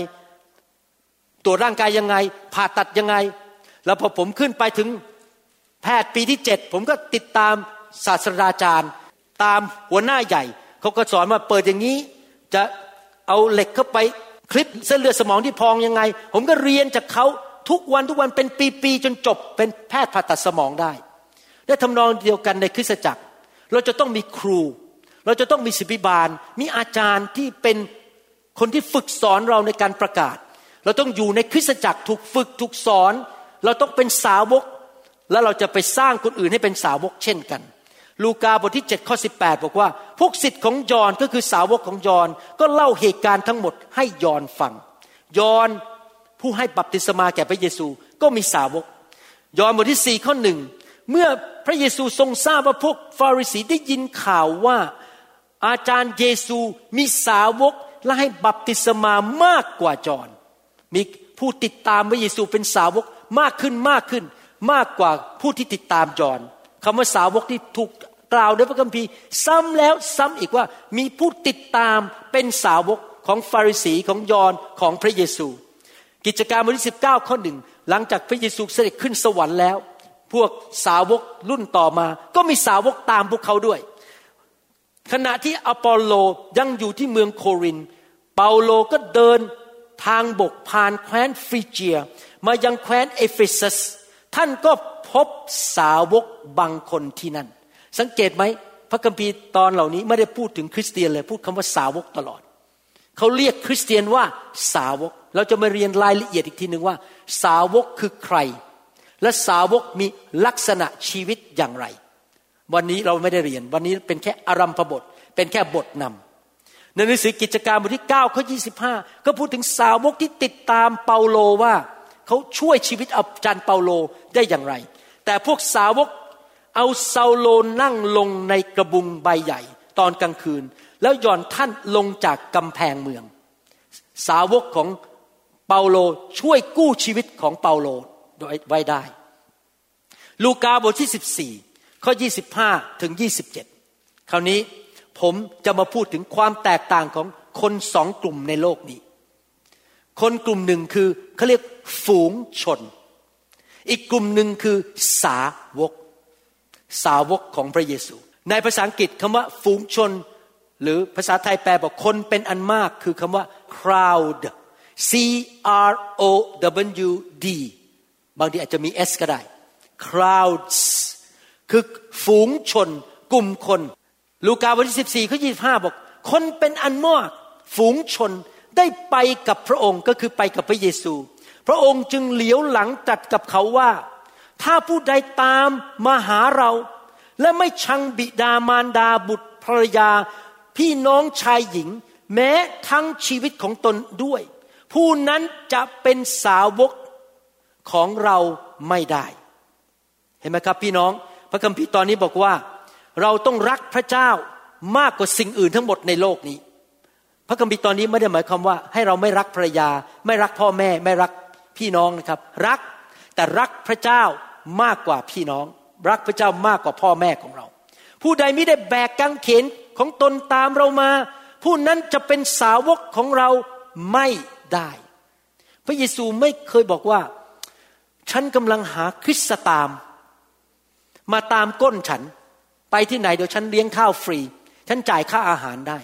C: ตรวจร่างกายยังไง ผ่าตัดยังไง แล้วพอผมขึ้นไปถึงแพทย์ปีที่เจ็ดผมก็ติดตามศาสตราจารย์ ตามหัวหน้าใหญ่เขาก็สอนว่าเปิดอย่างนี้จะ เอาเหล็กเข้าไปคลิปเส้นเลือดสมองที่พองยังไง ผมก็เรียนจากเขาทุกวันทุกวันเป็นปีๆจนจบเป็นแพทย์ผ่าตัดสมองได้และทำนองเดียวกันในคริสตจักร เราจะต้องมีครู เราจะต้องมีศิบิบาล มีอาจารย์ที่เป็นคนที่ฝึกสอนเราในการประกาศ เราต้องอยู่ในคริสตจักรถูกฝึกถูกสอน เราต้องเป็นสาวก แล้วเราจะไปสร้างคนอื่นให้เป็นสาวกเช่นกัน ลูกาบทที่7ข้อ18 บอกว่า พวกสิทธิ์ของยอนก็คือสาวกของยอนก็เล่าเหตุการณ์ทั้งหมดให้ยอนฟัง ยอนผู้ให้บัพติศมาแก่พระเยซูก็มีสาวก ยอนบทที่สี่ข้อหนึ่งเมื่อพระเยซูทรงทราบว่าพวกฟาริสีได้ยินข่าวว่าอาจารย์เยซูมีสาวกและให้บัพติศมามากกว่าจอนมีผู้ติดตามพระเยซูเป็นสาวกมากขึ้นมากขึ้น มากกว่าผู้ที่ติดตามจอนคำว่าสาวกที่ถูก กล่าวในพระคัมภีร์ ซ้ำแล้วซ้ำอีกว่ามีผู้ติดตามเป็นสาวกของฟาริสีของยอนของพระเยซู กิจการบทที่สิบเก้าข้อหนึ่งหลังจากพระเยซูเสด็จขึ้นสวรรค์แล้ว พวกสาวกรุ่นต่อมา ก็มีสาวกตามพวกเขาด้วย ขณะที่อปอลโลยังอยู่ที่เมืองโครินธ์ เปาโลก็เดินทางบกผ่านแคว้นฟริเจีย มายังแคว้นเอเฟซัส ท่านก็พบสาวกบางคนที่นั่น สังเกตไหมพระคัมภีร์ตอนเหล่านี้ไม่ได้พูดถึงคริสเตียนเลยพูดคำว่าสาวกตลอด เขาเรียกคริสเตียนว่าสาวก เราจะมาเรียนรายละเอียดอีกทีหนึ่งว่า สาวกคือใคร และสาวกมีลักษณะชีวิตอย่างไร วันนี้เราไม่ได้เรียน วันนี้เป็นแค่อารัมพบท เป็นแค่บทนำในหนังสือกิจการบทที่9ข้อ25 ก็พูดถึงสาวกที่ติดตามเปาโลว่า เขาช่วยชีวิตอาจารย์เปาโลได้อย่างไร แต่พวกสาวก เอาเซาโลนั่งลงในกระบุงใบใหญ่ ตอนกลางคืน แล้วย่อนท่านลงจากกำแพงเมือง สาวกของเปาโลช่วยกู้ชีวิตของเปาโลไว้ได้ ลูกาบทที่ 14 ข้อ 25 ถึง 27 คราวนี้ผมจะมาพูดถึงความแตกต่างของคนสองกลุ่มในโลกนี้ คนกลุ่มหนึ่งคือเขาเรียกฝูงชน อีกกลุ่มหนึ่งคือสาวก สาวกของพระเยซู ในภาษาอังกฤษคำว่าฝูงชน หรือภาษาไทยแปลบอกคนเป็นอันมากคือคำว่า crowd C R O W D บางทีอาจจะมี S ก็ได้ crowds คือฝูงชน กลุ่มคน ลูกาบทที่ 14ข้อ25 บอก คนเป็นอันมากฝูงชนได้ไปกับพระองค์ก็คือไปกับพระเยซู พระองค์จึงเหลียวหลังตัดกับเขาว่า ถ้าผู้ใดตามมาหาเรา และไม่ชังบิดามารดาบุตรภรรยา พี่น้องชายหญิง แม้ทั้งชีวิตของตนด้วย ผู้นั้นจะเป็นสาวกของเราไม่ได้ เห็นไหมครับพี่น้อง พระคัมภีร์ตอนนี้บอกว่า เราต้องรักพระเจ้ามากกว่าสิ่งอื่นทั้งหมดในโลกนี้ พระคัมภีร์ตอนนี้ไม่ได้หมายความว่า ให้เราไม่รักภรรยา ไม่รักพ่อแม่ ไม่รักพี่น้องนะครับ รักแต่รักพระเจ้า มากกว่าพี่น้อง รักพระเจ้ามากกว่าพ่อแม่ของเรา ผู้ใดไม่ได้แบกกางเขนของตนตามเรามา ผู้นั้นจะเป็นสาวกของเราไม่ได้ พระเยซูไม่เคยบอกว่า ฉันกำลังหาคริสตตาม มาตามก้นฉัน ไปที่ไหนเดี๋ยวฉันเลี้ยงข้าวฟรี ฉันจ่ายค่าอาหารได้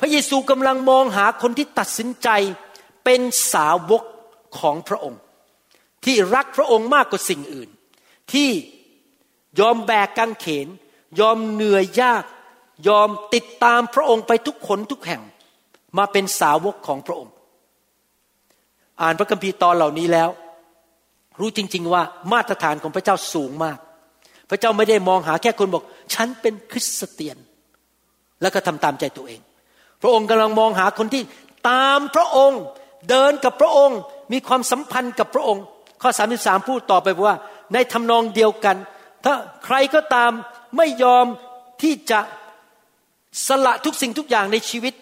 C: พระเยซูกำลังมองหาคนที่ตัดสินใจเป็นสาวกของพระองค์ ที่รักพระองค์มากกว่าสิ่งอื่น ที่ยอมแบกกางเขน ยอมเหนื่อยยาก ยอมติดตามพระองค์ไปทุกคนทุกแห่ง มาเป็นสาวกของพระองค์ อ่านพระคัมภีร์ตอนเหล่านี้แล้ว รู้จริง ๆ ว่ามาตรฐานของพระเจ้าสูงมาก พระเจ้าไม่ได้มองหาแค่คนบอก ฉันเป็นคริสเตียน แล้วก็ทำตามใจตัวเอง พระองค์กำลังมองหาคนที่ตามพระองค์เดินกับพระองค์ มีความสัมพันธ์กับพระองค์ ข้อ 33 พูดต่อไปว่า ในทำนองเดียวกัน ถ้าใครก็ตามไม่ยอมที่จะสละทุกสิ่งทุกอย่างในชีวิต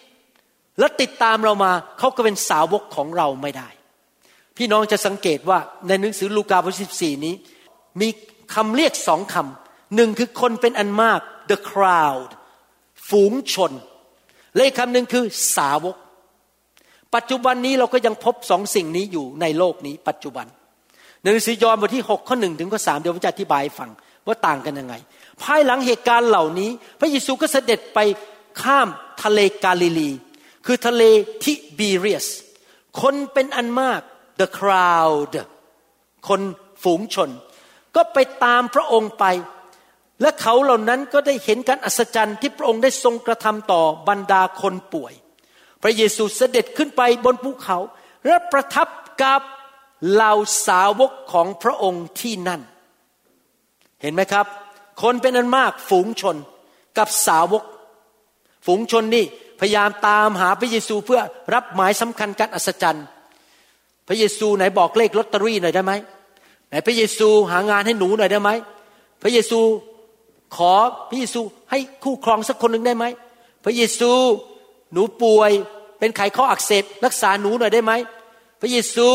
C: และติดตามเรามาเขาก็เป็นสาวกของเราไม่ได้ พี่น้องจะสังเกตว่าในหนังสือลูกาบทที่14 นี้ มีคำเรียกสองคำหนึ่งคือคนเป็นอันมาก the crowd ฝูงชน และอีกคำหนึ่งคือสาวก ปัจจุบันนี้เราก็ยังพบสองสิ่งนี้อยู่ในโลกนี้ ปัจจุบัน ในหนังสือยอห์นบทที่6ข้อหนึ่งถึงข้อสามเดี๋ยวผมจะอธิบายฟังว่าต่างกันยังไง ภายหลังเหตุการณ์เหล่านี้ พระเยซูก็เสด็จไปข้ามทะเลกาลิลี คือทะเลทิบีเรียส คนเป็นอันมาก the crowd คนฝูงชน ก็ไปตามพระองค์ไป และเขาเหล่านั้นก็ได้เห็นการอัศจรรย์ที่พระองค์ได้ทรงกระทำต่อบรรดาคนป่วย พระเยซูเสด็จขึ้นไปบนภูเขา และประทับกับ เหล่าสาวกของพระองค์ที่นั่น เห็นไหมครับ คนเป็นอันมากฝูงชนกับสาวก ฝูงชนนี่พยายามตามหาพระเยซูเพื่อรับหมายสำคัญการอัศจรรย์ พระเยซูไหนบอกเลขลอตเตอรี่หน่อยได้ไหมไหนพระเยซูหางานให้หนูหน่อยได้ไหมพระเยซูขอพระเยซูให้คู่ครองสักคนหนึ่งได้ไหมพระเยซูหนูป่วยเป็นไขข้ออักเสบรักษาหนูหน่อยได้ไหมพระเยซู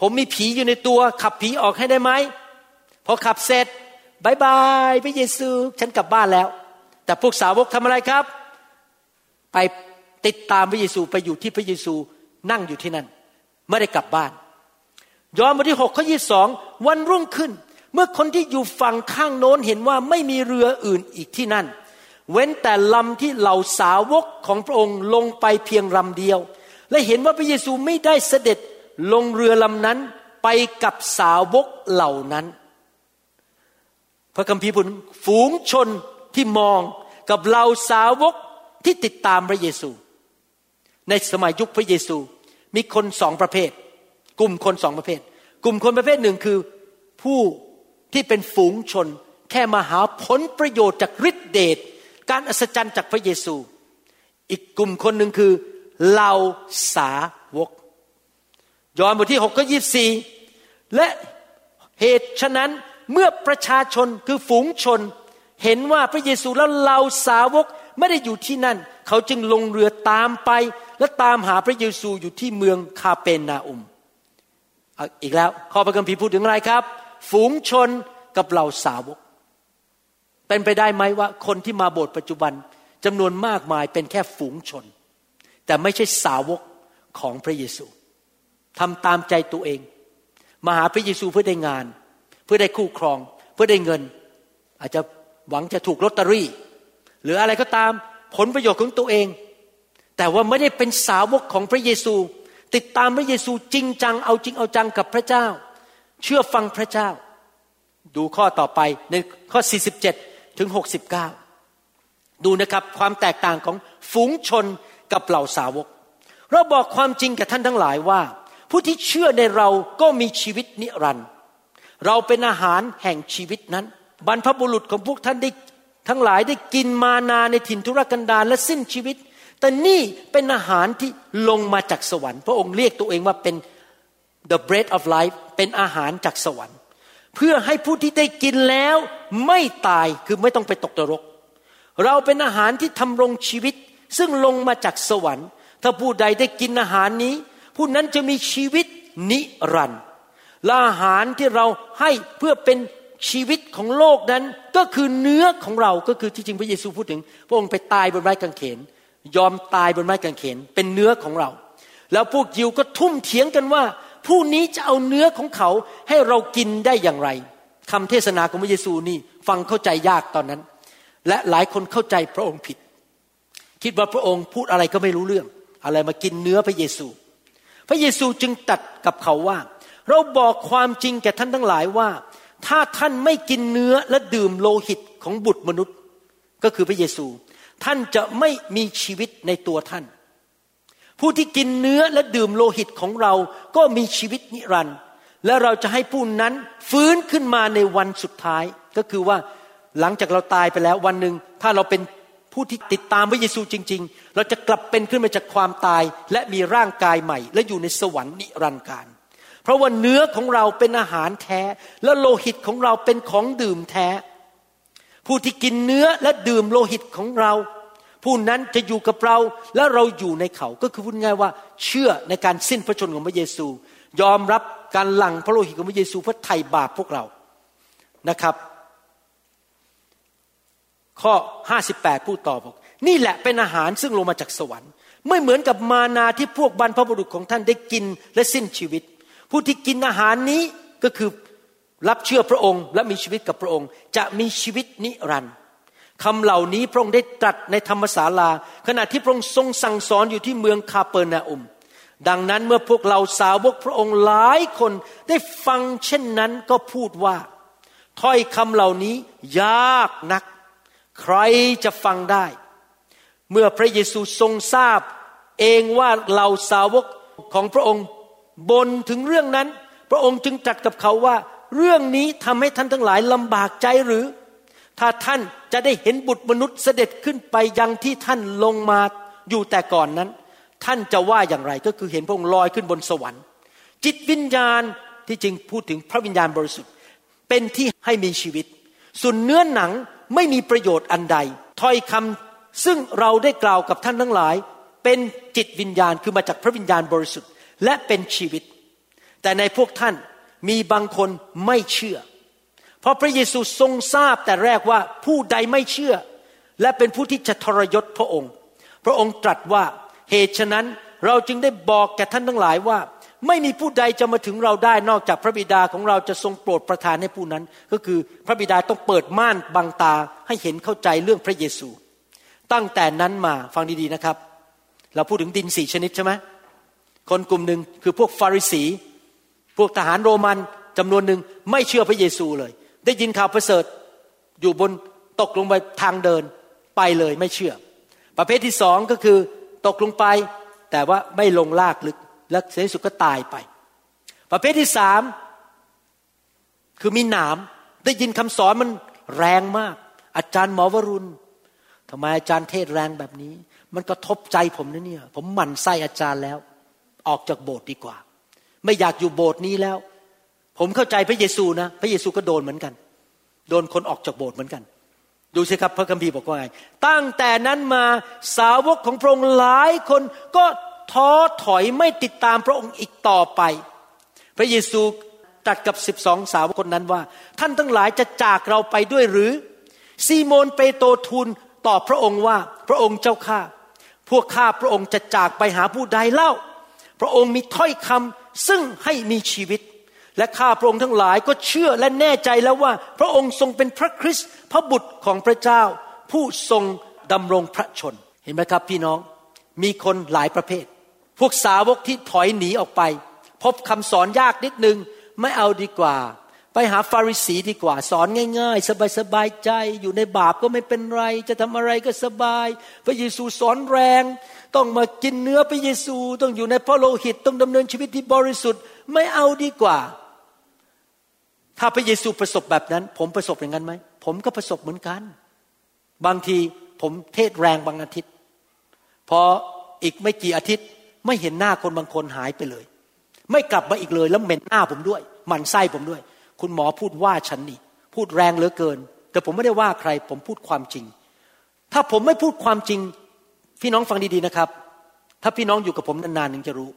C: ผมมีผีอยู่ในตัว ขับผีออกให้ได้ไหมพอขับเสร็จบายบายพระเยซู ฉันกลับบ้านแล้ว แต่พวกสาวกทำอะไรครับ ไปติดตามพระเยซูไปอยู่ที่พระเยซูนั่งอยู่ที่นั่น ไม่ได้กลับบ้าน ยอห์นบทที่6ข้อ22วันรุ่งขึ้น เมื่อคนที่อยู่ฝั่งข้างโน้นเห็นว่าไม่มีเรืออื่นอีกที่นั่น เว้นแต่ลำที่เหล่าสาวกของพระองค์ลงไปเพียงลำเดียว และเห็นว่าพระเยซูไม่ได้เสด็จ ลงเรือลำนั้นไปกับสาวกเหล่านั้น พระคัมภีร์พูดฝูงชนที่มองกับเหล่าสาวกที่ติดตามพระเยซู ในสมัยยุคพระเยซู มีคนสองประเภท กลุ่มคนสองประเภท กลุ่มคนประเภทหนึ่งคือผู้ที่เป็นฝูงชน แค่มาหาผลประโยชน์จากฤทธิเดชการอัศจรรย์จากพระเยซู อีกกลุ่มคนหนึ่งคือเหล่าสาวก ยอห์นบทที่6กก็ยีสี่และเหตุฉะนั้นเมื่อประชาชนคือฝูงชน เห็นว่าพระเยซูและเหล่าสาวกไม่ได้อยู่ที่นั่น เขาจึงลงเรือตามไป และตามหาพระเยซูอยู่ที่เมืองคาเปนนาอุมอีกแล้วข้อพระคัมภีร์พูดถึงอะไรครับ ฝูงชนกับเหล่าสาวก เป็นไปได้ไหมว่าคนที่มาโบสถ์ปัจจุบันจำนวนมากมายเป็นแค่ฝูงชน แต่ไม่ใช่สาวกของพระเยซู ทำตามใจตัวเอง มาหาพระเยซูเพื่อได้งาน เพื่อได้คู่ครอง เพื่อได้เงิน อาจจะหวังจะถูกลอตเตอรี่ หรืออะไรก็ตามผลประโยชน์ของตัวเอง แต่ว่าไม่ได้เป็นสาวกของพระเยซู ติดตามพระเยซูจริงจังเอาจริงเอาจังกับพระเจ้า เชื่อฟังพระเจ้า ดูข้อต่อไปในข้อ 47 ถึง 69 ดูนะครับความแตกต่างของฝูงชนกับเหล่าสาวก เราบอกความจริงกับท่านทั้งหลายว่า ผู้ที่เชื่อในเราก็มีชีวิตนิรันดร์เราเป็นอาหารแห่งชีวิตนั้น บรรพบุรุษของพวกท่านได้ทั้งหลายได้กินมานาในถิ่นทุรกันดารและสิ้นชีวิต แต่นี่เป็นอาหารที่ลงมาจากสวรรค์ พระองค์เรียกตัวเองว่าเป็น the bread of life เป็นอาหารจากสวรรค์ เพื่อให้ผู้ที่ได้กินแล้วไม่ตายคือไม่ต้องไปตกนรก เราเป็นอาหารที่ทำรงชีวิตซึ่งลงมาจากสวรรค์ ถ้าผู้ใดได้กินอาหารนี้ ผู้นั้นจะมีชีวิตนิรันดร์และอาหารที่เราให้เพื่อเป็นชีวิตของโลกนั้นก็คือเนื้อของเราก็คือที่จริงพระเยซูพูดถึง พระองค์ไปตายบนไม้กางเขน ยอมตายบนไม้กางเขน เป็นเนื้อของเรา แล้วพวกยิวก็ทุ่มเถียงกันว่า ผู้นี้จะเอาเนื้อของเขาให้เรากินได้อย่างไรคำเทศนาของพระเยซูนี่ฟังเข้าใจยากตอนนั้น และหลายคนเข้าใจพระองค์ผิด คิดว่าพระองค์พูดอะไรก็ไม่รู้เรื่อง อะไรมากินเนื้อพระเยซู พระเยซูจึงตัดกับเขาว่า เราบอกความจริงแก่ท่านทั้งหลายว่า ถ้าท่านไม่กินเนื้อและดื่มโลหิตของบุตรมนุษย์ ก็คือพระเยซู ท่านจะไม่มีชีวิตในตัวท่าน ผู้ที่กินเนื้อและดื่มโลหิตของเราก็มีชีวิตนิรันดร์และเราจะให้ผู้นั้นฟื้นขึ้นมาในวันสุดท้าย ก็คือว่าหลังจากเราตายไปแล้ววันหนึ่งถ้าเราเป็น ผู้ที่ติดตามพระเยซูจริง ๆ เราจะกลับเป็นขึ้นมาจากความตาย และมีร่างกายใหม่ และอยู่ในสวรรค์นิรันดร์การ เพราะว่าเนื้อของเราเป็นอาหารแท้ และโลหิตของเราเป็นของดื่มแท้ ผู้ที่กินเนื้อและดื่มโลหิตของเรา ผู้นั้นจะอยู่กับเราและเราอยู่ในเขา ก็คือพูดง่ายว่า เชื่อในการสิ้นพระชนของพระเยซู ยอมรับการหลั่งพระโลหิตของพระเยซูเพื่อไถ่บาปพวกเรานะครับ ข้อ 58 พูดต่อบอกนี่แหละเป็นอาหารซึ่งลงมาจากสวรรค์ ไม่เหมือนกับมานาที่พวกบรรพบุรุษของท่านได้กินและสิ้นชีวิต ผู้ที่กินอาหารนี้ก็คือรับเชื่อพระองค์และมีชีวิตกับพระองค์ จะมีชีวิตนิรันดร์คำเหล่านี้พระองค์ได้ตรัสในธรรมศาลา ขณะที่พระองค์ทรงสั่งสอนอยู่ที่เมืองคาเปอร์นาอุม ดังนั้นเมื่อพวกเราสาวกพระองค์หลายคนได้ฟังเช่นนั้นก็พูดว่า ถ้อยคำเหล่านี้ยากนัก ใครจะฟังได้ เมื่อพระเยซูทรงทราบ เองว่าเราสาวกของพระองค์บนถึงเรื่องนั้น พระองค์จึงตรัสกับเขาว่า เรื่องนี้ทำให้ท่านทั้งหลายลำบากใจหรือ ถ้าท่านจะได้เห็นบุตรมนุษย์เสด็จขึ้นไปยังที่ท่านลงมาอยู่แต่ก่อนนั้น ท่านจะว่าอย่างไรก็คือเห็นพระองค์ลอยขึ้นบนสวรรค์ จิตวิญญาณที่จริงพูดถึงพระวิญญาณบริสุทธิ์ เป็นที่ให้มีชีวิต ส่วนเนื้อหนัง ไม่มีประโยชน์อันใดถ้อยคำซึ่งเราได้กล่าวกับท่านทั้งหลาย เป็นจิตวิญญาณคือมาจากพระวิญญาณบริสุทธิ์และเป็นชีวิต แต่ในพวกท่านมีบางคนไม่เชื่อ เพราะพระเยซูทรงทราบแต่แรกว่าผู้ใดไม่เชื่อ และเป็นผู้ที่จะทรยศพระองค์ พระองค์ตรัสว่าเหตุฉะนั้นเราจึงได้บอกแก่ท่านทั้งหลายว่า ไม่มีผู้ใดจะมาถึงเราได้นอกจากพระบิดาของเราจะทรงโปรดประทานให้ผู้นั้น ก็คือพระบิดาต้องเปิดม่านบังตาให้เห็นเข้าใจเรื่องพระเยซู ตั้งแต่นั้นมาฟังดีๆนะครับ เราพูดถึงดินสี่ชนิดใช่ไหมคนกลุ่มหนึ่งคือพวกฟาริสี พวกทหารโรมันจำนวนหนึ่งไม่เชื่อพระเยซูเลย ได้ยินข่าวประเสริฐอยู่บนตกลงไปทางเดินไปเลยไม่เชื่อ ประเภทที่สองก็คือตกลงไปแต่ว่าไม่ลงลากลึก และเสียสุดก็ตายไป ประเภทที่สามคือมีหนามได้ยินคำสอนมันแรงมาก อาจารย์หมอวรุณทำไมอาจารย์เทศแรงแบบนี้ มันกระทบใจผมนะเนี่ย ผมหมั่นไส้อาจารย์แล้ว ออกจากโบสถ์ดีกว่า ไม่อยากอยู่โบสถ์นี้แล้ว ผมเข้าใจพระเยซูนะ พระเยซูก็โดนเหมือนกัน โดนคนออกจากโบสถ์เหมือนกัน ดูสิครับพระคัมภีร์บอกว่าไงตั้งแต่นั้นมาสาวกของพระองค์หลายคนก็ ท้อถอยไม่ติดตามพระองค์อีกต่อไป พระเยซูตรัสกับสิบสองสาวกคนนั้นว่า ท่านทั้งหลายจะจากเราไปด้วยหรือ ซีโมนเปโตรทูลตอบพระองค์ว่าพระองค์เจ้าข้าพวกข้าพระองค์จะจากไปหาผู้ใดเล่า พระองค์มีถ้อยคำซึ่งให้มีชีวิต และข้าพระองค์ทั้งหลายก็เชื่อและแน่ใจแล้วว่า พระองค์ทรงเป็นพระคริสต์พระบุตรของพระเจ้า ผู้ทรงดำรงพระชน เห็นไหมครับพี่น้อง มีคนหลายประเภท พวกสาวกที่ถอยหนีออกไป พบคำสอนยากนิดนึง ไม่เอาดีกว่า ไปหาฟาริสีดีกว่า สอนง่ายๆ สบายๆใจ อยู่ในบาปก็ไม่เป็นไร จะทำอะไรก็สบาย พระเยซูสอนแรง ต้องมากินเนื้อพระเยซู ต้องอยู่ในพระโลหิต ต้องดำเนินชีวิตที่บริสุทธิ์ ไม่เอาดีกว่า ถ้าพระเยซูประสบแบบนั้น ผมประสบอย่างนั้นไหม ผมก็ประสบเหมือนกัน บางทีผมเทศแรงบางอาทิตย์ พออีกไม่กี่อาทิตย์ ไม่เห็นหน้าคนบางคนหายไปเลย ไม่กลับมาอีกเลยแล้วเหม็นหน้าผมด้วยหมันไส้ผมด้วย คุณหมอพูดว่าฉันนี่ พูดแรงเหลือเกิน แต่ผมไม่ได้ว่าใคร ผมพูดความจริง ถ้าผมไม่พูดความจริง พี่น้องฟังดีๆนะครับ ถ้าพี่น้องอยู่กับผมนานๆนึงจะรู้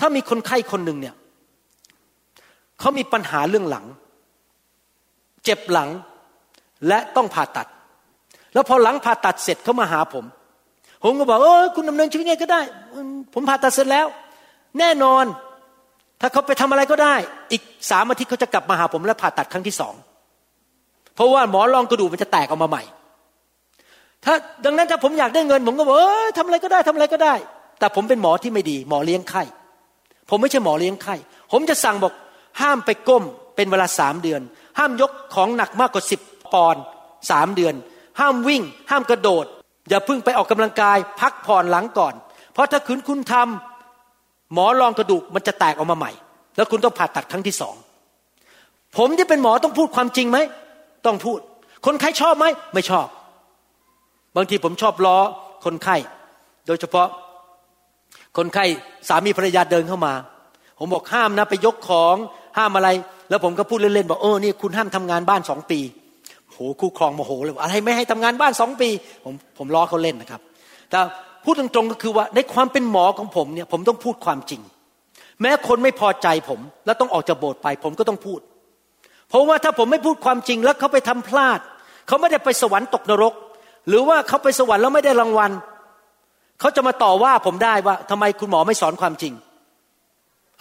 C: ถ้ามีคนไข้คนหนึ่งเนี่ยเขามีปัญหาเรื่องหลัง เจ็บหลังและต้องผ่าตัด แล้วพอหลังผ่าตัดเสร็จเขามาหาผม ผมก็บอกเออคุณดำเนินชีวิตไงก็ได้ ผมผ่าตัดเสร็จแล้ว แน่นอน ถ้าเขาไปทำอะไรก็ได้ อีกสามอาทิตย์เขาจะกลับมาหาผมและผ่าตัดครั้งที่สองเพราะว่าหมอรองกระดูกมันจะแตกออกมาใหม่ ถ้าดังนั้นถ้าผมอยากได้เงิน ผมก็บอกเออทำอะไรก็ได้ทำอะไรก็ได้ แต่ผมเป็นหมอที่ไม่ดี หมอเลี้ยงไข้ผมไม่ใช่หมอเลี้ยงไข้ผมจะสั่งบอกห้ามไปก้มเป็นเวลาสามเดือน ห้ามยกของหนักมากกว่าสิบปอนด์สามเดือน ห้ามวิ่ง ห้ามกระโดด อย่าเพิ่งไปออกกำลังกาย พักผ่อนหลังก่อน เพราะถ้าคืนคุณทำหมอรองกระดูกมันจะแตกออกมาใหม่ แล้วคุณต้องผ่าตัดครั้งที่สองผมที่เป็นหมอต้องพูดความจริงไหมต้องพูด คนไข้ชอบไหมไม่ชอบ บางทีผมชอบล้อคนไข้ โดยเฉพาะ คนไข้สามีภรรยาเดินเข้ามา ผมบอกห้ามนะไปยกของห้ามอะไร แล้วผมก็พูดเล่นๆบอกเออนี่คุณห้ามทำงานบ้านสองปี หคู่ครองโมโหเลยอะไรไม่ให้ทำงานบ้านสองปี ผมผมล้อเขาเล่นนะครับ แต่พูดตรงๆก็คือว่าในความเป็นหมอของผมเนี่ยผมต้องพูดความจริง แม้คนไม่พอใจผม แล้วต้องออกจากโบสถ์ไป ผมก็ต้องพูด เพราะว่าถ้าผมไม่พูดความจริงแล้วเขาไปทำพลาด เขาไม่ได้ไปสวรรค์ตกนรก หรือว่าเขาไปสวรรค์แล้วไม่ได้รางวัลเขาจะมาต่อว่าผมได้ว่าทำไมคุณหมอไม่สอนความจริง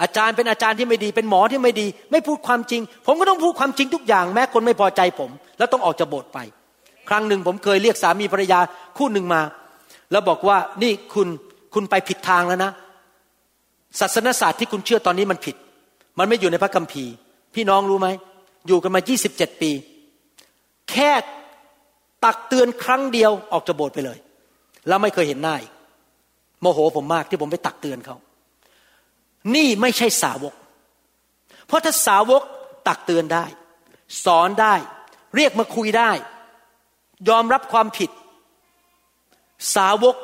C: อาจารย์เป็นอาจารย์ที่ไม่ดี เป็นหมอที่ไม่ดี ไม่พูดความจริง ผมก็ต้องพูดความจริงทุกอย่าง แม้คนไม่พอใจผม แล้วต้องออกจากโบสถ์ไป ครั้งหนึ่งผมเคยเรียกสามีภรรยาคู่หนึ่งมา แล้วบอกว่านี่คุณคุณไปผิดทางแล้วนะศาสนศาสตร์ที่คุณเชื่อตอนนี้มันผิด มันไม่อยู่ในพระคัมภีร์ พี่น้องรู้ไหมอยู่กันมา 27 ปี แค่ตักเตือนครั้งเดียวออกจากโบสถ์ไปเลย แล้วไม่เคยเห็นหน้าอีกโมโหผมมากที่ผมไปตักเตือนเขา นี่ไม่ใช่สาวก เพราะถ้าสาวกตักเตือนได้ สอนได้ เรียกมาคุยได้ ยอมรับความผิด สาวก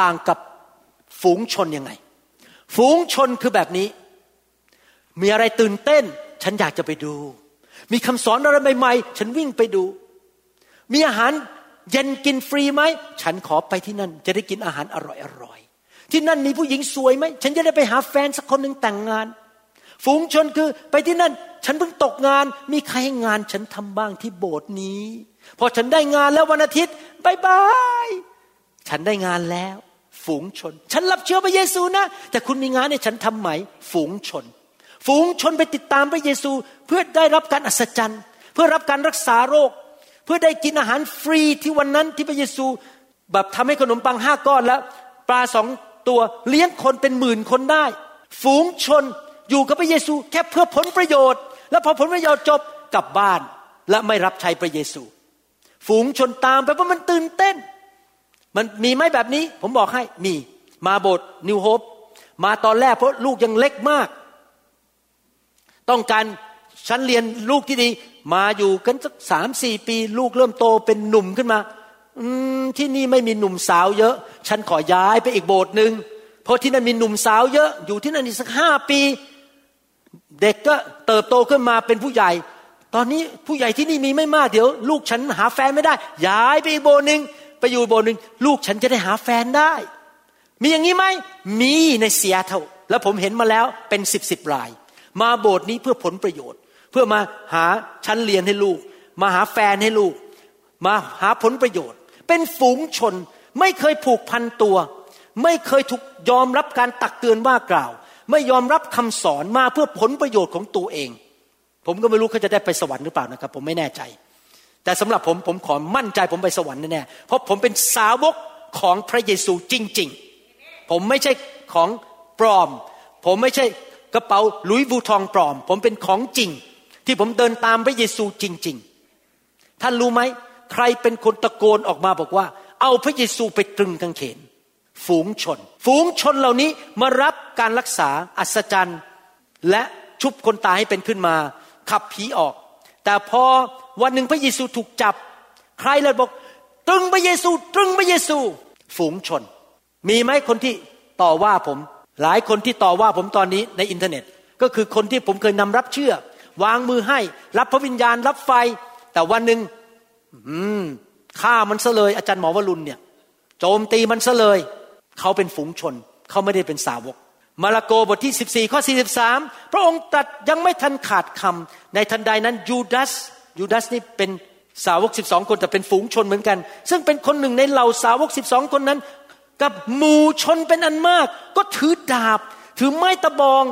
C: ต่างกับฝูงชนยังไง ฝูงชนคือแบบนี้ มีอะไรตื่นเต้น ฉันอยากจะไปดู มีคำสอนอะไรใหม่ๆ ฉันวิ่งไปดู มีอาหารเย็นกินฟรีไหม ฉันขอไปที่นั่น จะได้กินอาหารอร่อยๆที่นั่นมีผู้หญิงสวยไหม ฉันจะได้ไปหาแฟนสักคนหนึ่งแต่งงาน ฝูงชนคือไปที่นั่น ฉันเพิ่งตกงาน มีใครให้งานฉันทำบ้างที่โบสถ์นี้ พอฉันได้งานแล้ววันอาทิตย์บายบายฉันได้งานแล้ว ฝูงชน ฉันรับเชื่อพระเยซูนะ แต่คุณมีงานให้ฉันทำไหม ฝูงชน ฝูงชนไปติดตามพระเยซู เพื่อได้รับการอัศจรรย์ เพื่อรับการรักษาโรค เพื่อได้กินอาหารฟรีที่วันนั้นที่พระเยซูแบบทำให้ขนมปังห้าก้อนแล้ว ปลาสองตัวเลี้ยงคนเป็นหมื่นคนได้ ฝูงชน อยู่กับพระเยซูแค่เพื่อผลประโยชน์ แล้วพอผลประโยชน์จบกลับบ้านและไม่รับใช้พระเยซู ฝูงชนตามไปเพราะมันตื่นเต้น มันมีไหมแบบนี้ ผมบอกให้มีมาโบสถ์นิวโฮปมาตอนแรกเพราะลูกยังเล็กมาก ต้องการชั้นเรียนลูกที่ดี มาอยู่กันสักสามสี่ปี ลูกเริ่มโตเป็นหนุ่มขึ้นมา อืมที่นี่ไม่มีหนุ่มสาวเยอะ ฉันขอย้ายไปอีกโบสถ์หนึ่งเพราะที่นั่นมีหนุ่มสาวเยอะ อยู่ที่นั่นอีกสักห้าปี เด็กก็เติบโตขึ้นมาเป็นผู้ใหญ่ ตอนนี้ผู้ใหญ่ที่นี่มีไม่มากเดี๋ยว ลูกฉันหาแฟนไม่ได้ ย้ายไปอีกโบนึงไปอยู่โบนึง ลูกฉันจะได้หาแฟนได้ มีอย่างนี้ไหมมีในเซียเท่าแล้วผมเห็นมาแล้วเป็นสิบสิบราย มาโบสถ์นี้เพื่อผลประโยชน์ เพื่อมาหาชั้นเรียนให้ลูก มาหาแฟนให้ลูก มาหาผลประโยชน์ เป็นฝูงชน ไม่เคยผูกพันตัว ไม่เคยถูกยอมรับการตักเตือนว่ากล่าว ไม่ยอมรับคำสอนมาเพื่อผลประโยชน์ของตัวเอง ผมก็ไม่รู้เขาจะได้ไปสวรรค์หรือเปล่านะครับ ผมไม่แน่ใจ แต่สำหรับผมผมขอมั่นใจผมไปสวรรค์แน่ๆเพราะผมเป็นสาวกของพระเยซูจริง ๆ ผมไม่ใช่ของปลอม ผมไม่ใช่กระเป๋าลุยส์วูทองปลอม ผมเป็นของจริง ที่ผมเดินตามพระเยซูจริง ๆ ท่านรู้ไหมใครเป็นคนตะโกนออกมาบอกว่า เอาพระเยซูไปตรึงกางเขน ฝูงชน ฝูงชนเหล่านี้มารับการรักษาอัศจรรย์ และชุบคนตายให้เป็นขึ้นมา ขับผีออก แต่พอวันหนึ่งพระเยซูถูกจับ ใครเลยบอกตรึงพระเยซู ตรึงพระเยซู ฝูงชน มีไหมคนที่ต่อว่าผม หลายคนที่ต่อว่าผมตอนนี้ในอินเทอร์เน็ต ก็คือคนที่ผมเคยนำรับเชื่อ วางมือให้ รับพระวิญญาณรับไฟ แต่วันหนึ่งอืมฆ่ามันซะเลยอาจารย์หมอวรุณเนี่ย โจมตีมันซะเลย เขาเป็นฝูงชน เขาไม่ได้เป็นสาวก มาระโกบทที่ 14 ข้อ 43 พระองค์ตรัสยังไม่ทันขาดคำในทันใดนั้นยูดาสยูดาสนี่เป็นสาวก 12 คนแต่เป็นฝูงชนเหมือนกัน ซึ่งเป็นคนหนึ่งในเหล่าสาวก 12 คนนั้น กับหมู่ชนเป็นอันมาก ก็ถือดาบ ถือไม้ตะบอง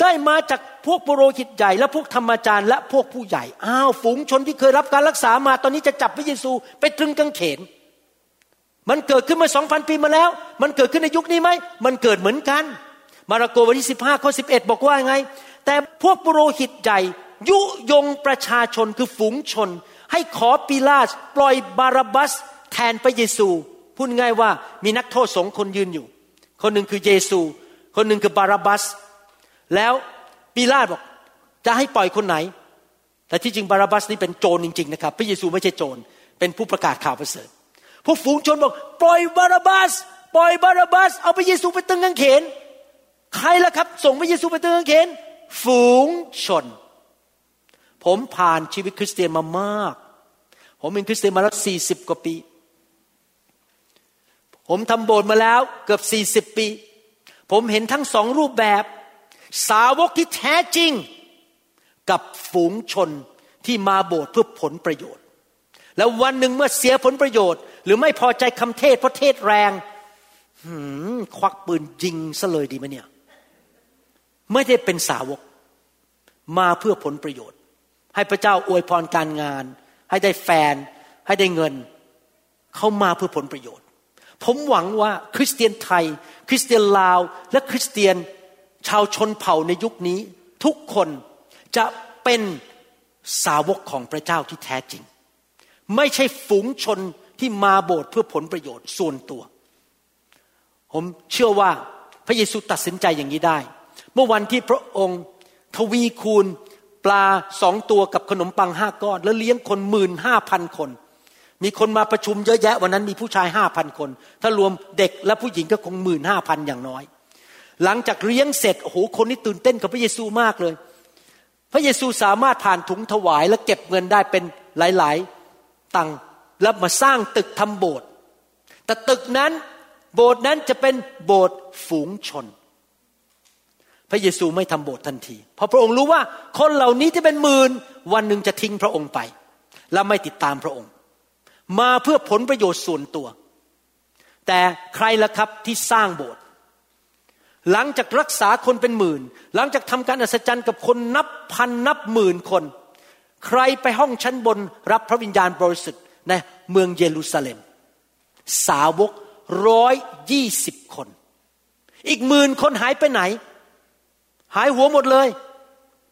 C: ได้มาจากพวกปุโรหิตใหญ่ และพวกธรรมจารย์และพวกผู้ใหญ่ อ้าว ฝูงชนที่เคยรับการรักษามาตอนนี้จะจับพระเยซูไปตรึงกางเขน มันเกิดขึ้นมาสองพันปีมาแล้ว มันเกิดขึ้นในยุคนี้ไหม มันเกิดเหมือนกัน มาระโกบทที่สิบห้าข้อสิบเอ็ดบอกว่าไง แต่พวกปุโรหิตใหญ่ยุยงประชาชนคือฝูงชน ให้ขอปีลาสปล่อยบาราบัสแทนพระเยซู พูดง่ายว่ามีนักโทษสองคนยืนอยู่ คนหนึ่งคือเยซู คนหนึ่งคือบาราบัส แล้วปีลาสบอกจะให้ปล่อยคนไหน แต่ที่จริงบาราบัสนี่เป็นโจรจริงๆนะครับ พระเยซูไม่ใช่โจร เป็นผู้ประกาศข่าวประเสริฐ พวกฝูงชนบอก ปล่อยบาราบัสปล่อยบาราบัสเอาพระเยซูไปตึงกางเขน ใครล่ะครับ ส่งพระเยซูไปตึงกางเขน ฝูงชน ผมผ่านชีวิตคริสเตียนมามาก ผมเป็นคริสเตียนมาแล้วสี่สิบกว่าปี ผมทำโบสถ์มาแล้วเกือบสี่สิบปี ผมเห็นทั้งสองรูปแบบ สาวกที่แท้จริง กับฝูงชนที่มาโบสถ์เพื่อผลประโยชน์ แล้ววันหนึ่งเมื่อเสียผลประโยชน์ หรือไม่พอใจคำเทศเพราะเทศแรงควักปืนยิงซะเลยดีไหมเนี่ย ไม่ได้เป็นสาวก มาเพื่อผลประโยชน์ ให้พระเจ้าอวยพรการงาน ให้ได้แฟน ให้ได้เงิน เขามาเพื่อผลประโยชน์ ผมหวังว่าคริสเตียนไทย คริสเตียนลาว และคริสเตียนชาวชนเผ่าในยุคนี้ ทุกคนจะเป็นสาวกของพระเจ้าที่แท้จริง ไม่ใช่ฝูงชน ที่มาโบสถ์เพื่อผลประโยชน์ส่วนตัว ผมเชื่อว่าพระเยซูตัดสินใจอย่างนี้ได้ เมื่อวันที่พระองค์ทวีคูณปลาสองตัวกับขนมปังห้าก้อน แล้วเลี้ยงคนหมื่นห้าพันคน มีคนมาประชุมเยอะแยะวันนั้นมีผู้ชายห้าพันคน ถ้ารวมเด็กและผู้หญิงก็คงหมื่นห้าพันอย่างน้อย หลังจากเลี้ยงเสร็จโอ้โหคนนี้ตื่นเต้นกับพระเยซูมากเลย พระเยซูสามารถผ่านถุงถวายและเก็บเงินได้เป็นหลาย ๆ ตังค์ แล้วมาสร้างตึกทำโบสถ์แต่ตึกนั้นโบสถ์นั้นจะเป็นโบสถ์ฝูงชน พระเยซูไม่ทำโบสถ์ทันที เพราะพระองค์รู้ว่าคนเหล่านี้ที่เป็นหมื่นวันหนึ่งจะทิ้งพระองค์ไป และไม่ติดตามพระองค์ มาเพื่อผลประโยชน์ส่วนตัว แต่ใครล่ะครับที่สร้างโบสถ์หลังจากรักษาคนเป็นหมื่น หลังจากทำการอัศจรรย์กับคนนับพันนับหมื่นคน ใครไปห้องชั้นบนรับพระวิญญาณบริสุทธิ์ ในเมืองเยรูซาเล็ม สาวกร้อยยี่สิบคน อีกหมื่นคนหายไปไหน หายหัวหมดเลย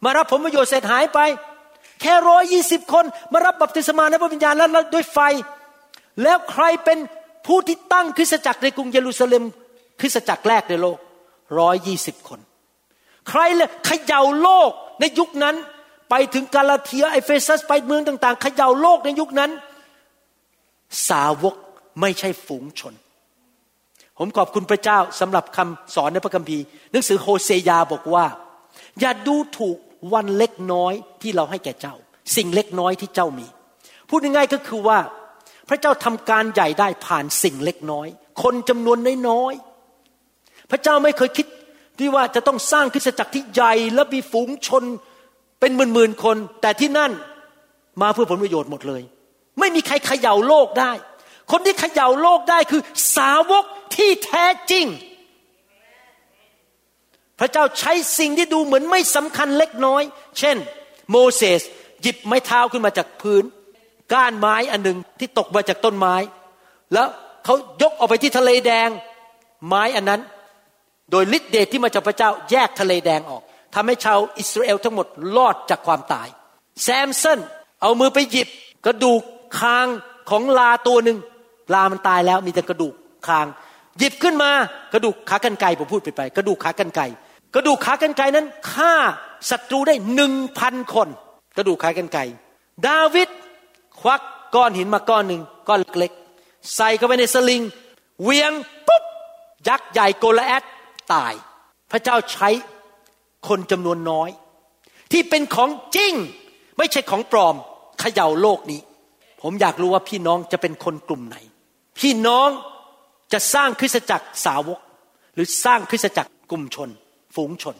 C: มารับผลประโยชน์เสร็จหายไป แค่ร้อยยี่สิบคน มารับบัพติศมาในพระวิญญาณแล้วด้วยไฟ แล้วใครเป็นผู้ที่ตั้งคริสตจักรในกรุงเยรูซาเล็มคริสตจักรแรกในโลกร้อยยี่สิบคน ใครเลยเขย่าโลกในยุคนั้น ไปถึงกาลาเทียเอเฟซัสไปเมืองต่าง ๆ เขย่าโลกในยุคนั้น สาวกไม่ใช่ฝูงชน ผมขอบคุณพระเจ้าสำหรับคำสอนในพระคัมภีร์ หนังสือโฮเซยาบอกว่า อย่าดูถูกวันเล็กน้อยที่เราให้แก่เจ้า สิ่งเล็กน้อยที่เจ้ามี พูดง่ายๆก็คือว่า พระเจ้าทำการใหญ่ได้ผ่านสิ่งเล็กน้อย คนจำนวนน้อยๆพระเจ้าไม่เคยคิดที่ว่าจะต้องสร้างคริสตจักรที่ใหญ่และมีฝูงชนเป็นหมื่นๆคน แต่ที่นั่นมาเพื่อผลประโยชน์หมดเลย ไม่มีใครเขย่าโลกได้ คนที่เขย่าโลกได้คือสาวกที่แท้จริง พระเจ้าใช้สิ่งที่ดูเหมือนไม่สำคัญเล็กน้อย เช่น โมเสสหยิบไม้เท้าขึ้นมาจากพื้น ก้านไม้อันหนึ่งที่ตกมาจากต้นไม้ แล้วเขายกออกไปที่ทะเลแดง ไม้อันนั้น โดยฤทธิเดชที่มาจากพระเจ้าแยกทะเลแดงออกทำให้ชาวอิสราเอลทั้งหมดรอดจากความตาย แซมสันเอามือไปหยิบกระดูก คางของลาตัวหนึ่งลามันตายแล้วมีแต่กระดูกคาง หยิบขึ้นมากระดูกขากรรไกรผมพูดไปไป กระดูกขากรรไกรกระดูกขากรรไกรนั้นฆ่าศัตรูได้หนึ่งพันคน กระดูกขากรรไกรดาวิดควักก้อนหินมาก้อนหนึ่งก้อนเล็กๆใส่เข้าไปในสลิงเวียงปุ๊บยักษ์ใหญ่โกลแอดตาย พระเจ้าใช้คนจำนวนน้อย ที่เป็นของจริงไม่ใช่ของปลอมเขย่าโลกนี้ ผมอยากรู้ว่าพี่น้องจะเป็นคนกลุ่มไหน พี่น้องจะสร้างคริสตจักรสาวก หรือสร้างคริสตจักรกลุ่มชน ฝูงชน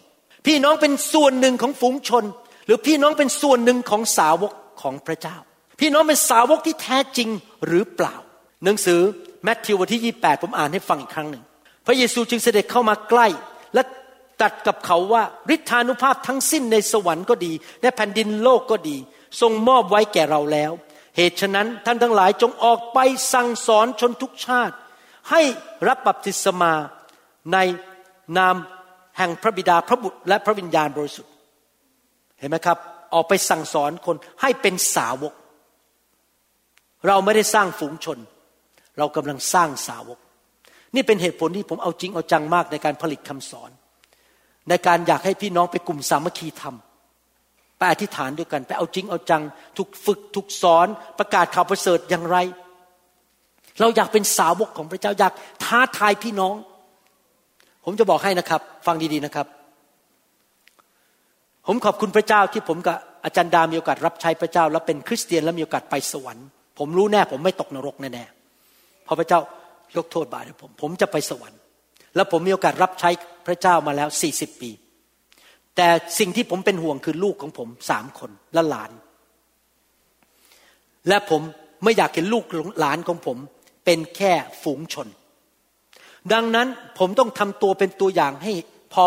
C: พี่น้องเป็นส่วนหนึ่งของฝูงชน หรือพี่น้องเป็นส่วนหนึ่งของสาวกของพระเจ้า พี่น้องเป็นสาวกที่แท้จริงหรือเปล่า หนังสือแมทธิวบทที่ 28 ผมอ่านให้ฟังอีกครั้งหนึ่ง พระเยซูจึงเสด็จเข้ามาใกล้ และตรัสกับเขาว่าฤทธานุภาพทั้งสิ้นในสวรรค์ก็ดี ในแผ่นดินโลกก็ดี ทรงมอบไว้แก่เราแล้ว เหตุฉะนั้นท่านทั้งหลายจงออกไปสั่งสอนชนทุกชาติ ให้รับบัพติศมาในนามแห่งพระบิดาพระบุตรและพระวิญญาณบริสุทธิ์ เห็นไหมครับ ออกไปสั่งสอนคนให้เป็นสาวก เราไม่ได้สร้างฝูงชน เรากำลังสร้างสาวก นี่เป็นเหตุผลที่ผมเอาจริงเอาจังมากในการผลิตคำสอน ในการอยากให้พี่น้องไปกลุ่มสามัคคีธรรม ไปอธิษฐานด้วยกัน ไปเอาจริงเอาจัง ถูกฝึกถูกสอนประกาศข่าวประเสริฐอย่างไร เราอยากเป็นสาวกของพระเจ้าอยากท้าทายพี่น้อง ผมจะบอกให้นะครับ ฟังดีๆนะครับ ผมขอบคุณพระเจ้าที่ผมกับอาจารย์ดามีโอกาสรับใช้พระเจ้า แล้วเป็นคริสเตียนแล้วมีโอกาสไปสวรรค์ ผมรู้แน่ ผมไม่ตกนรกแน่ๆเพราะพระเจ้ายกโทษบาปให้ผม ผมจะไปสวรรค์ แล้วผมมีโอกาสรับใช้พระเจ้ามาแล้วสี่สิบปี แต่สิ่งที่ผมเป็นห่วงคือลูกของผมสามคนและหลาน และผมไม่อยากเห็นลูกหลานของผม เป็นแค่ฝูงชน ดังนั้นผมต้องทำตัวเป็นตัวอย่างให้พอ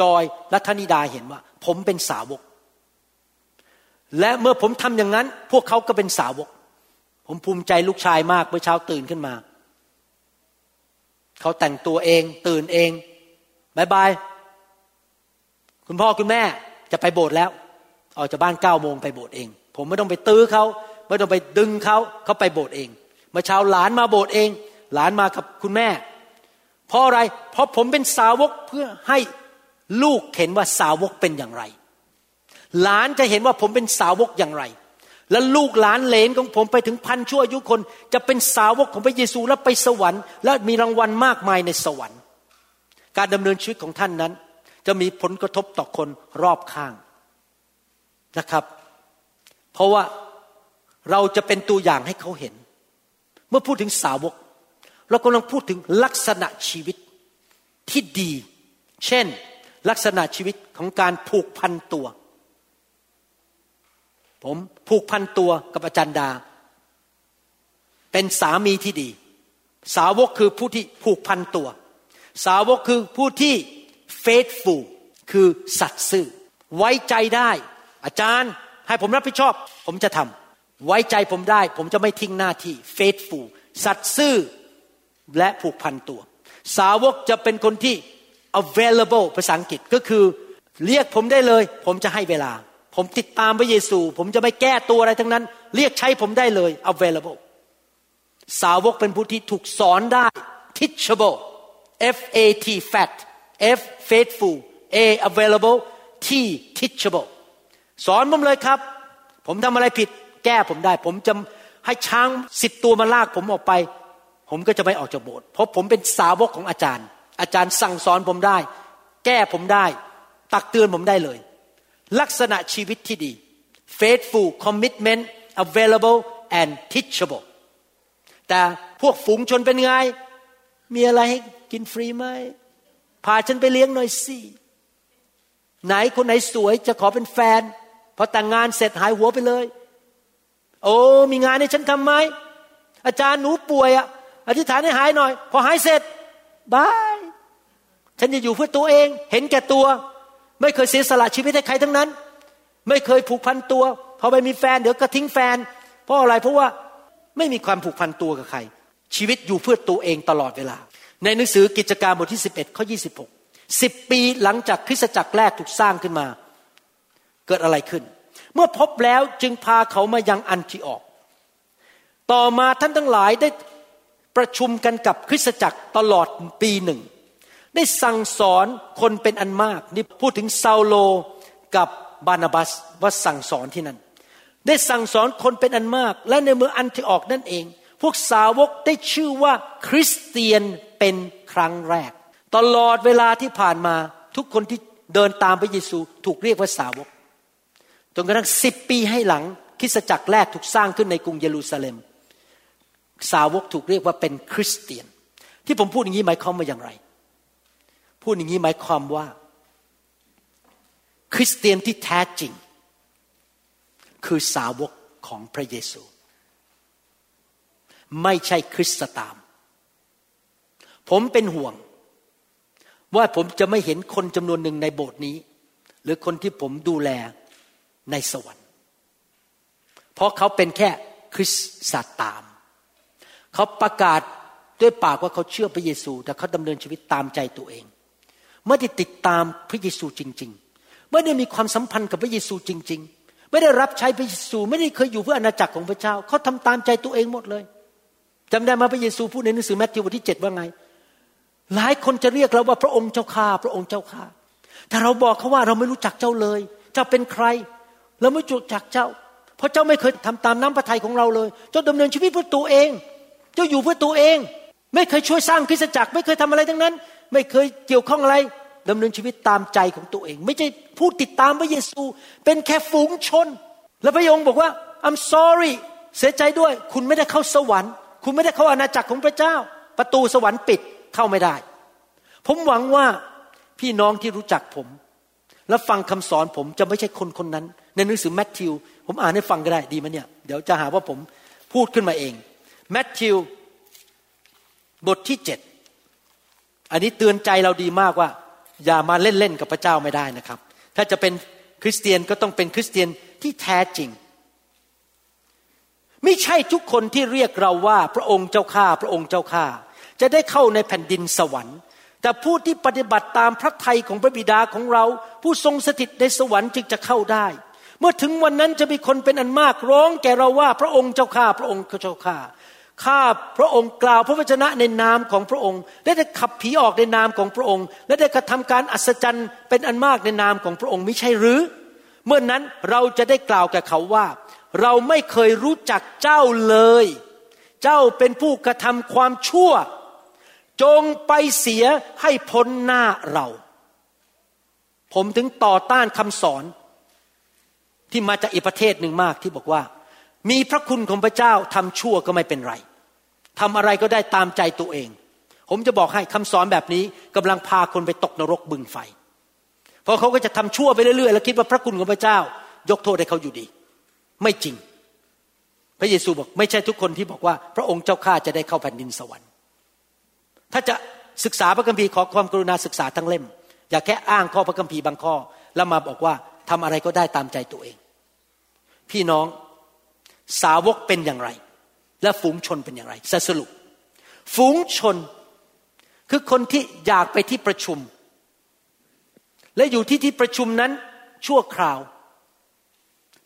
C: จอยและธนิดาเห็นว่า ผมเป็นสาวก และเมื่อผมทำอย่างนั้น พวกเขาก็เป็นสาวก ผมภูมิใจลูกชายมากเมื่อเช้าตื่นขึ้นมา เขาแต่งตัวเอง ตื่นเองบายบาย คุณพ่อคุณแม่จะไปโบสถ์แล้ว ออกจากบ้านเก้าโมงไปโบสถ์เอง ผมไม่ต้องไปตื้อเขาไม่ต้องไปดึงเขาเขาไปโบสถ์เองเมื่อเช้าหลานมาโบสถ์เอง หลานมากับคุณแม่ เพราะอะไร เพราะผมเป็นสาวกเพื่อให้ลูกเห็นว่าสาวกเป็นอย่างไร หลานจะเห็นว่าผมเป็นสาวกอย่างไร และลูกหลานเลนของผมไปถึงพันชั่วอายุคน จะเป็นสาวกของพระเยซูและไปสวรรค์ และมีรางวัลมากมายในสวรรค์ การดำเนินชีวิตของท่านนั้น จะมีผลกระทบต่อคนรอบข้างนะครับ เพราะว่าเราจะเป็นตัวอย่างให้เขาเห็น เมื่อพูดถึงสาวก เรากำลังพูดถึงลักษณะชีวิตที่ดี เช่น ลักษณะชีวิตของการผูกพันตัว ผมผูกพันตัวกับอาจารย์ดา เป็นสามีที่ดี สาวกคือผู้ที่ผูกพันตัว สาวกคือผู้ที่ faithful คือสัตย์ซื่อ ไว้ใจได้ อาจารย์ให้ผมรับผิดชอบ ผมจะทำไว้ใจผมได้ ผมจะไม่ทิ้งหน้าที่ faithful สัตย์ซื่อและผูกพันตัว สาวกจะเป็นคนที่ available ภาษาอังกฤษก็คือ เรียกผมได้เลย ผมจะให้เวลา ผมติดตามพระเยซู ผมจะไม่แก้ตัวอะไรทั้งนั้น เรียกใช้ผมได้เลย available สาวกเป็นผู้ที่ถูกสอนได้ teachable F A T fat F faithful A available T teachable สอนผมเลยครับ ผมทำอะไรผิด แก้ผมได้ ผมจะให้ช้างสิบตัวมาลากผมออกไป ผมก็จะไม่ออกจากโบสถ์เพราะผมเป็นสาวกของอาจารย์ อาจารย์สั่งสอนผมได้ แก้ผมได้ ตักเตือนผมได้เลย ลักษณะชีวิตที่ดี faithful commitment available and teachable แต่พวกฝูงชนเป็นไง มีอะไรให้กินฟรีไหม พาฉันไปเลี้ยงหน่อยสิไหนคนไหนสวยจะขอเป็นแฟน พอแต่งงานเสร็จหายหัวไปเลย โอ้มีงานให้ฉันทำไหมอาจารย์หนูป่วยอะอธิษฐานให้หายหน่อย พอหายเสร็จบายฉันจะอยู่เพื่อตัวเอง เห็นแก่ตัว ไม่เคยเสียสละชีวิตให้ใครทั้งนั้น ไม่เคยผูกพันตัวพอไปมีแฟนเดี๋ยวก็ทิ้งแฟน เพราะอะไรเพราะว่าไม่มีความผูกพันตัวกับใคร ชีวิตอยู่เพื่อตัวเองตลอดเวลา ในหนังสือกิจการบทที่ 11ข้อ26 10 ปีหลังจากคริสตจักรแรกถูกสร้างขึ้นมา เกิดอะไรขึ้น เมื่อพบแล้วจึงพาเขามายังอันทิออก ต่อมาท่านทั้งหลายได้ประชุมกันกับคริสตจักรตลอดปีหนึ่ง ได้สั่งสอนคนเป็นอันมาก นี่พูดถึงซาโลกับบานาบัสว่าสั่งสอนที่นั่น ได้สั่งสอนคนเป็นอันมาก และในเมืองอันทิออกนั่นเอง พวกสาวกได้ชื่อว่าคริสเตียน เป็นครั้งแรก ตลอดเวลาที่ผ่านมาทุกคนที่เดินตามพระเยซูถูกเรียกว่าสาวกจนกระทั่งสิบปีให้หลังคริสตจักรแรกถูกสร้างขึ้นในกรุงเยรูซาเล็ม สาวกถูกเรียกว่าเป็นคริสเตียน ที่ผมพูดอย่างนี้หมายความว่าอย่างไร พูดอย่างนี้หมายความว่า คริสเตียนที่แท้จริง คือสาวกของพระเยซู ไม่ใช่คริสตตาม ผมเป็นห่วง ว่าผมจะไม่เห็นคนจำนวนหนึ่งในโบสถ์นี้ หรือคนที่ผมดูแลในสวรรค์ เพราะเขาเป็นแค่คริสตตาม เขาประกาศด้วยปากว่าเขาเชื่อพระเยซู แต่เขาดำเนินชีวิตตามใจตัวเอง ไม่ได้ติดตามพระเยซูจริง ๆ ไม่ได้มีความสัมพันธ์กับพระเยซูจริง ๆ ไม่ได้รับใช้พระเยซู ไม่ได้เคยอยู่เพื่ออาณาจักรของพระเจ้า เขาทำตามใจตัวเองหมดเลยจำได้ไหมพระเยซูพูดในหนังสือแมทธิวบทที่เจ็ดว่าไง หลายคนจะเรียกเราว่าพระองค์เจ้าข้าพระองค์เจ้าข้าแต่เราบอกเขาว่าเราไม่รู้จักเจ้าเลย เจ้าเป็นใคร เราไม่รู้จักเจ้า เพราะเจ้าไม่เคยทำตามน้ำพระทัยของเราเลย เจ้าดำเนินชีวิตเพื่อตัวเอง เจ้าอยู่เพื่อตัวเอง ไม่เคยช่วยสร้างคริสตจักร ไม่เคยทำอะไรทั้งนั้น ไม่เคยเกี่ยวข้องอะไรดำเนินชีวิตตามใจของตัวเอง ไม่ใช่ผู้ติดตามพระเยซู เป็นแค่ฝูงชน แล้วพระองค์บอกว่า I'm sorry เสียใจด้วย คุณไม่ได้เข้าสวรรค์ คุณไม่ได้เข้าอาณาจักรของพระเจ้า ประตูสวรรค์ปิด เข้าไม่ได้ ผมหวังว่าพี่น้องที่รู้จักผม และฟังคำสอนผมจะไม่ใช่คนคนนั้น ในหนังสือแมทธิว ผมอ่านให้ฟังก็ได้ดีไหมเนี่ยเดี๋ยวจะหาว่าผมพูดขึ้นมาเองแมทธิวบทที่เจ็ดอันนี้เตือนใจเราดีมากว่า อย่ามาเล่นๆกับพระเจ้าไม่ได้นะครับ ถ้าจะเป็นคริสเตียนก็ต้องเป็นคริสเตียนที่แท้จริง ไม่ใช่ทุกคนที่เรียกเราว่าพระองค์เจ้าข้าพระองค์เจ้าข้า จะได้เข้าในแผ่นดินสวรรค์ แต่ผู้ที่ปฏิบัติตามพระทัยของพระบิดาของเรา ผู้ทรงสถิตในสวรรค์จึงจะเข้าได้ เมื่อถึงวันนั้นจะมีคนเป็นอันมากร้องแก่เราว่าพระองค์เจ้าข้าพระองค์เจ้าข้าข้าพระองค์กล่าวพระวจนะในนามของพระองค์ และได้ขับผีออกในนามของพระองค์ และได้กระทำการอัศจรรย์เป็นอันมากในนามของพระองค์ไม่ใช่หรือ เมื่อนนั้นเราจะได้กล่าวแก่เขาว่า เราไม่เคยรู้จักเจ้าเลย เจ้าเป็นผู้กระทำความชั่ว จงไปเสียให้พ้นหน้าเรา ผมถึงต่อต้านคำสอน ที่มาจากอีกประเทศหนึ่งมากที่บอกว่า มีพระคุณของพระเจ้าทำชั่วก็ไม่เป็นไรทำอะไรก็ได้ตามใจตัวเอง ผมจะบอกให้คำสอนแบบนี้กำลังพาคนไปตกนรกบึงไฟ เพราะเขาก็จะทำชั่วไปเรื่อยๆ แล้วคิดว่าพระคุณของพระเจ้า ยกโทษให้เขาอยู่ดี ไม่จริง พระเยซูบอกไม่ใช่ทุกคนที่บอกว่า พระองค์เจ้าข้าจะได้เข้าแผ่นดินสวรรค์ ถ้าจะศึกษาพระคัมภีร์ขอความกรุณาศึกษาทั้งเล่ม อย่าแค่อ้างข้อพระคัมภีร์บางข้อ แล้วมาบอกว่าทำอะไรก็ได้ตามใจตัวเอง พี่น้องสาวกเป็นอย่างไร และฝูงชนเป็นอย่างไรสรุป ฝูงชนคือคนที่อยากไปที่ประชุม และอยู่ที่ที่ประชุมนั้นชั่วคราว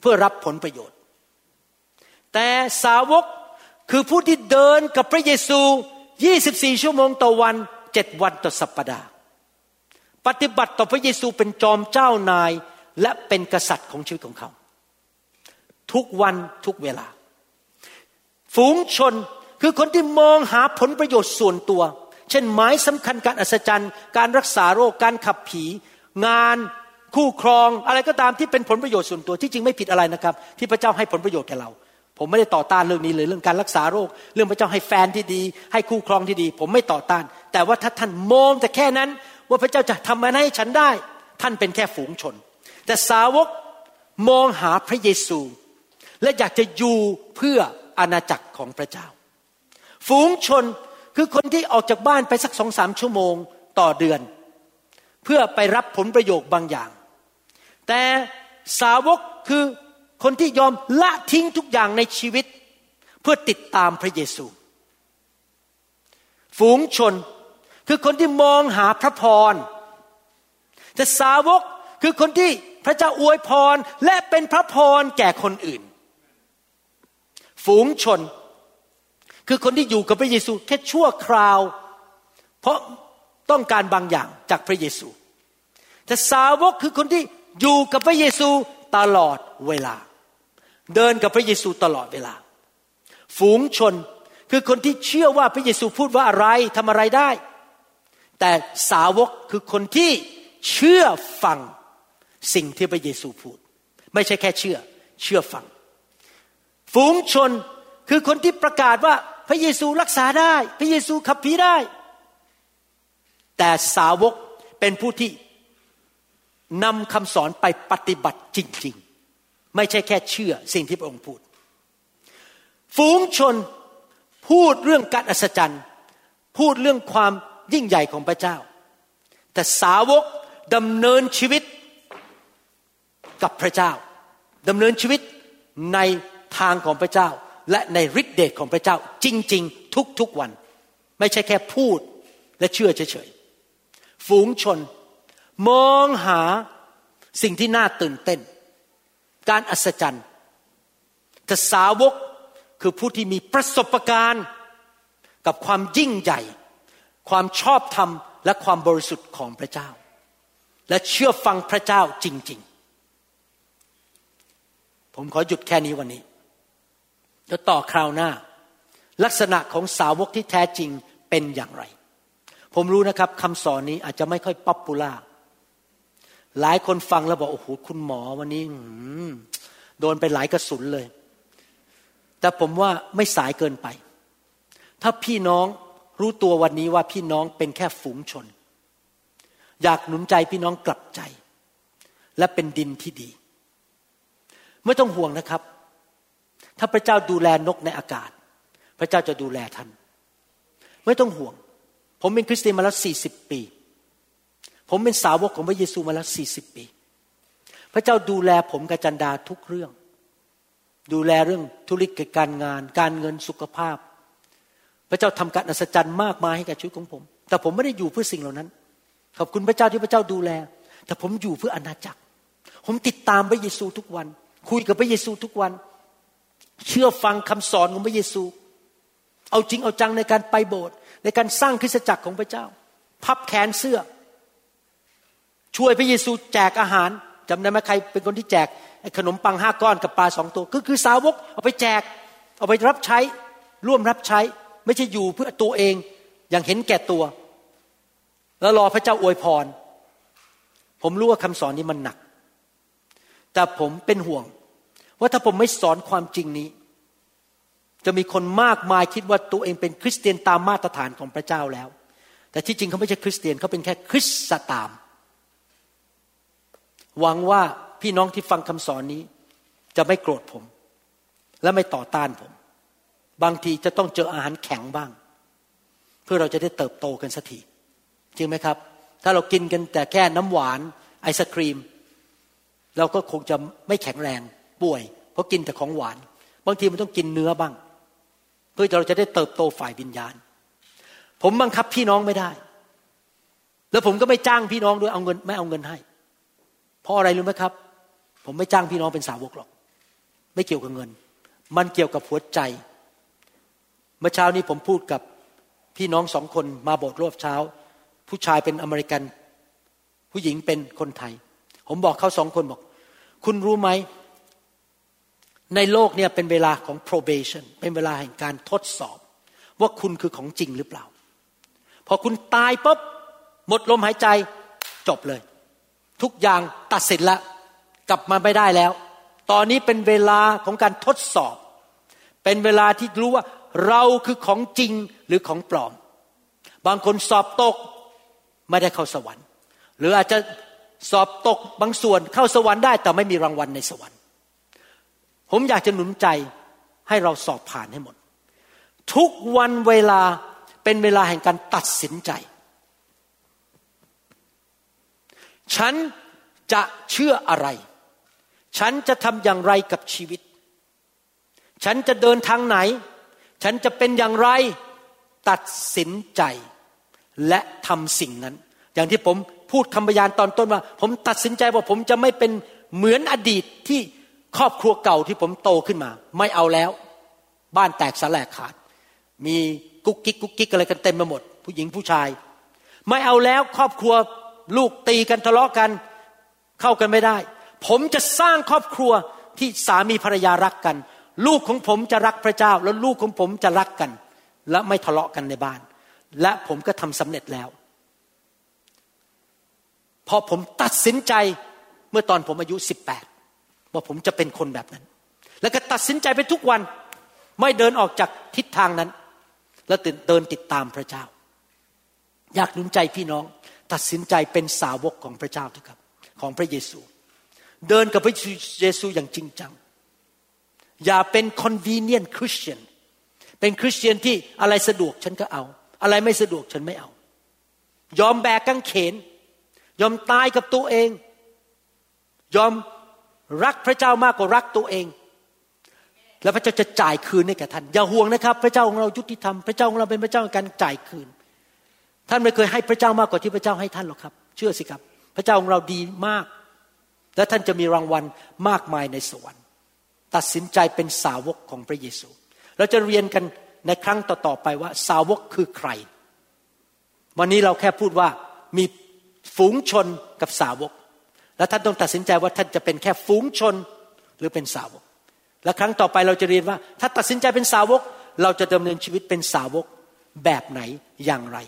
C: เพื่อรับผลประโยชน์ แต่สาวกคือผู้ที่เดินกับพระเยซู 24 ชั่วโมงต่อวัน7วันต่อสัปปดาห์ ปฏิบัติต่อพระเยซูเป็นจอมเจ้านายและเป็นกษัตริย์ของชีวิตของเขา ทุกวันทุกเวลา ฝูงชนคือคนที่มองหาผลประโยชน์ส่วนตัว เช่นหมายสำคัญการอัศจรรย์ การรักษาโรคการขับผี งานคู่ครองอะไรก็ตามที่เป็นผลประโยชน์ส่วนตัวที่จริงไม่ผิดอะไรนะครับ ที่พระเจ้าให้ผลประโยชน์แก่เรา ผมไม่ได้ต่อต้านเรื่องนี้เลยเรื่องการรักษาโรค เรื่องพระเจ้าให้แฟนที่ดี ให้คู่ครองที่ดี ผมไม่ต่อต้าน แต่ว่าถ้าท่านมองแต่แค่นั้นว่าพระเจ้าจะทำมันให้ฉันได้ ท่านเป็นแค่ฝูงชน แต่สาวกมองหาพระเยซู และอยากจะอยู่เพื่ออาณาจักรของพระเจ้า ฝูงชนคือคนที่ออกจากบ้านไปสักสองสามชั่วโมงต่อเดือน เพื่อไปรับผลประโยชน์บางอย่าง แต่สาวกคือ คนที่ยอมละทิ้งทุกอย่างในชีวิต เพื่อติดตามพระเยซู ฝูงชนคือคนที่มองหาพระพร แต่สาวกคือคนที่พระเจ้าอวยพรและเป็นพระพรแก่คนอื่น ฝูงชน คือคนที่อยู่กับพระเยซูแค่ชั่วคราว เพราะต้องการบางอย่างจากพระเยซู แต่สาวกคือคนที่อยู่กับพระเยซูตลอดเวลา เดินกับพระเยซูตลอดเวลา ฝูงชนคือคนที่เชื่อว่าพระเยซูพูดว่าอะไรทำอะไรได้ แต่สาวกคือคนที่เชื่อฟังสิ่งที่พระเยซูพูด ไม่ใช่แค่เชื่อ เชื่อฟัง ฝูงชนคือคนที่ประกาศว่าพระเยซูรักษาได้ พระเยซูขับผีได้ แต่สาวกเป็นผู้ที่นำคำสอนไปปฏิบัติจริง ไม่ใช่แค่เชื่อสิ่งที่พระองค์พูด ฝูงชนพูดเรื่องการอัศจรรย์ พูดเรื่องความยิ่งใหญ่ของพระเจ้า แต่สาวกดำเนินชีวิตกับพระเจ้าดำเนินชีวิตในทางของพระเจ้า และในฤทธิเดชของพระเจ้าจริง ๆ ทุกๆวัน ไม่ใช่แค่พูดและเชื่อเฉยๆฝูงชน มองหาสิ่งที่น่าตื่นเต้น การอัศจรรย์แต่สาวกคือผู้ที่มีประสบการณ์กับความยิ่งใหญ่ ความชอบธรรมและความบริสุทธิ์ของพระเจ้า และเชื่อฟังพระเจ้าจริง ๆ ผมขอหยุดแค่นี้วันนี้แล้วต่อคราวหน้า ลักษณะของสาวกที่แท้จริงเป็นอย่างไร ผมรู้นะครับคำสอนนี้อาจจะไม่ค่อยป๊อปปูล่า หลายคนฟังแล้วบอกโอ้โหคุณหมอวันนี้โดนไปหลายกระสุนเลย แต่ผมว่าไม่สายเกินไป ถ้าพี่น้องรู้ตัววันนี้ว่าพี่น้องเป็นแค่ฝูงชน อยากหนุนใจพี่น้องกลับใจ และเป็นดินที่ดี ไม่ต้องห่วงนะครับ ถ้าพระเจ้าดูแลนกในอากาศ พระเจ้าจะดูแลท่าน ไม่ต้องห่วง ผมเป็นคริสเตียนมาแล้วสี่สิบปี ผมเป็นสาวกของพระเยซูมาแล้วสี่สิบปี พระเจ้าดูแลผมกับจันดาทุกเรื่อง ดูแลเรื่องธุรกิจการงาน การเงินสุขภาพ พระเจ้าทำการอัศจรรย์มากมายให้กับชีวิตของผม แต่ผมไม่ได้อยู่เพื่อสิ่งเหล่านั้น ขอบคุณพระเจ้าที่พระเจ้าดูแล แต่ผมอยู่เพื่ออนาจักร ผมติดตามพระเยซูทุกวัน คุยกับพระเยซูทุกวัน เชื่อฟังคำสอนของพระเยซู เอาจริงเอาจังในการไปโบสถ์ในการสร้างคริสตจักรของพระเจ้า พับแขนเสื้อ ช่วยพระเยซูแจกอาหารจำได้ไหมใครเป็นคนที่แจกขนมปังห้าก้อนกับปลาสองตัวก็คือสาวกเอาไปแจก เอาไปรับใช้ ร่วมรับใช้ ไม่ใช่อยู่เพื่อตัวเองอย่างเห็นแก่ตัว แล้วรอพระเจ้าอวยพร ผมรู้ว่าคำสอนนี้มันหนัก แต่ผมเป็นห่วง ว่าถ้าผมไม่สอนความจริงนี้ จะมีคนมากมายคิดว่าตัวเองเป็นคริสเตียนตามมาตรฐานของพระเจ้าแล้ว แต่ที่จริงเขาไม่ใช่คริสเตียนเขาเป็นแค่คริสตตาม หวังว่าพี่น้องที่ฟังคำสอนนี้ จะไม่โกรธผม และไม่ต่อต้านผม บางทีจะต้องเจออาหารแข็งบ้าง เพื่อเราจะได้เติบโตกันสักทีจริงไหมครับ ถ้าเรากินกันแต่แค่น้ำหวานไอศครีม เราก็คงจะไม่แข็งแรงป่วย เพราะกินแต่ของหวาน บางทีมันต้องกินเนื้อบ้าง เพื่อเราจะได้เติบโตฝ่ายวิญญาณ ผมบังคับพี่น้องไม่ได้ แล้วผมก็ไม่จ้างพี่น้องด้วยเอาเงินไม่เอาเงินให้ เพราะอะไรรู้ไหมครับ ผมไม่จ้างพี่น้องเป็นสาวกหรอก ไม่เกี่ยวกับเงิน มันเกี่ยวกับหัวใจ เมื่อเช้านี้ผมพูดกับพี่น้องสองคนมาโบสถ์รอบเช้า ผู้ชายเป็นอเมริกัน ผู้หญิงเป็นคนไทย ผมบอกเขาสองคนบอก คุณรู้ไหม ในโลกเนี่ยเป็นเวลาของ probation เป็นเวลาแห่งการทดสอบ ว่าคุณคือของจริงหรือเปล่า พอคุณตายปุ๊บหมดลมหายใจจบเลย ทุกอย่างตัดสินละกลับมาไม่ได้แล้ว ตอนนี้เป็นเวลาของการทดสอบ เป็นเวลาที่รู้ว่าเราคือของจริงหรือของปลอม บางคนสอบตกไม่ได้เข้าสวรรค์ หรืออาจจะสอบตกบางส่วนเข้าสวรรค์ได้แต่ไม่มีรางวัลในสวรรค์ ผมอยากจะหนุนใจให้เราสอบผ่านให้หมด ทุกวันเวลาเป็นเวลาแห่งการตัดสินใจ ฉันจะเชื่ออะไร ฉันจะทำอย่างไรกับชีวิต ฉันจะเดินทางไหน ฉันจะเป็นอย่างไรตัดสินใจ และทำสิ่งนั้น อย่างที่ผมพูดคำพยานตอนต้นว่า ผมตัดสินใจว่าผมจะไม่เป็นเหมือนอดีตที่ครอบครัวเก่าที่ผมโตขึ้นมา ไม่เอาแล้ว บ้านแตกสลายขาด มีกุ๊กกิ๊กกุ๊กกิ๊กอะไรกันเต็มไปหมด ผู้หญิงผู้ชาย ไม่เอาแล้วครอบครัว ลูกตีกันทะเลาะกัน เข้ากันไม่ได้ ผมจะสร้างครอบครัวที่สามีภรรยารักกัน ลูกของผมจะรักพระเจ้า แล้วลูกของผมจะรักกัน และไม่ทะเลาะกันในบ้าน และผมก็ทำสำเร็จแล้วพอผมตัดสินใจเมื่อตอนผมอายุสิบแปดว่าผมจะเป็นคนแบบนั้น แล้วก็ตัดสินใจไปทุกวันไม่เดินออกจากทิศทางนั้น แล้วเดินติดตามพระเจ้า อยากหนุนใจพี่น้อง ตัดสินใจเป็นสาวกของพระเจ้าเถอะครับ ของพระเยซู เดินกับพระเยซูอย่างจริงจัง อย่าเป็น convenient Christian เป็นคริสเตียนที่อะไรสะดวกฉันก็เอา อะไรไม่สะดวกฉันไม่เอา ยอมแบกกางเขน ยอมตายกับตัวเอง ยอมรักพระเจ้ามากกว่ารักตัวเอง แล้วพระเจ้าจะจ่ายคืนให้แก่ท่านอย่าห่วงนะครับ พระเจ้าของเรายุติธรรมพระเจ้าของเราเป็นพระเจ้าการจ่ายคืน ท่านไม่เคยให้พระเจ้ามากกว่าที่พระเจ้าให้ท่านหรอกครับ เชื่อสิครับ พระเจ้าของเราดีมาก และท่านจะมีรางวัลมากมายในสวรรค์ ตัดสินใจเป็นสาวกของพระเยซู เราจะเรียนกันในครั้งต่อๆไปว่าสาวกคือใคร วันนี้เราแค่พูดว่ามีฝูงชนกับสาวก แล้วท่านต้องตัดสินใจว่าท่านจะเป็นแค่ฝูงชนหรือเป็นสาวก และครั้งต่อไปเราจะเรียนว่า ถ้าตัดสินใจเป็นสาวก เราจะดำเนินชีวิตเป็นสาวกแบบไหนอย่างไร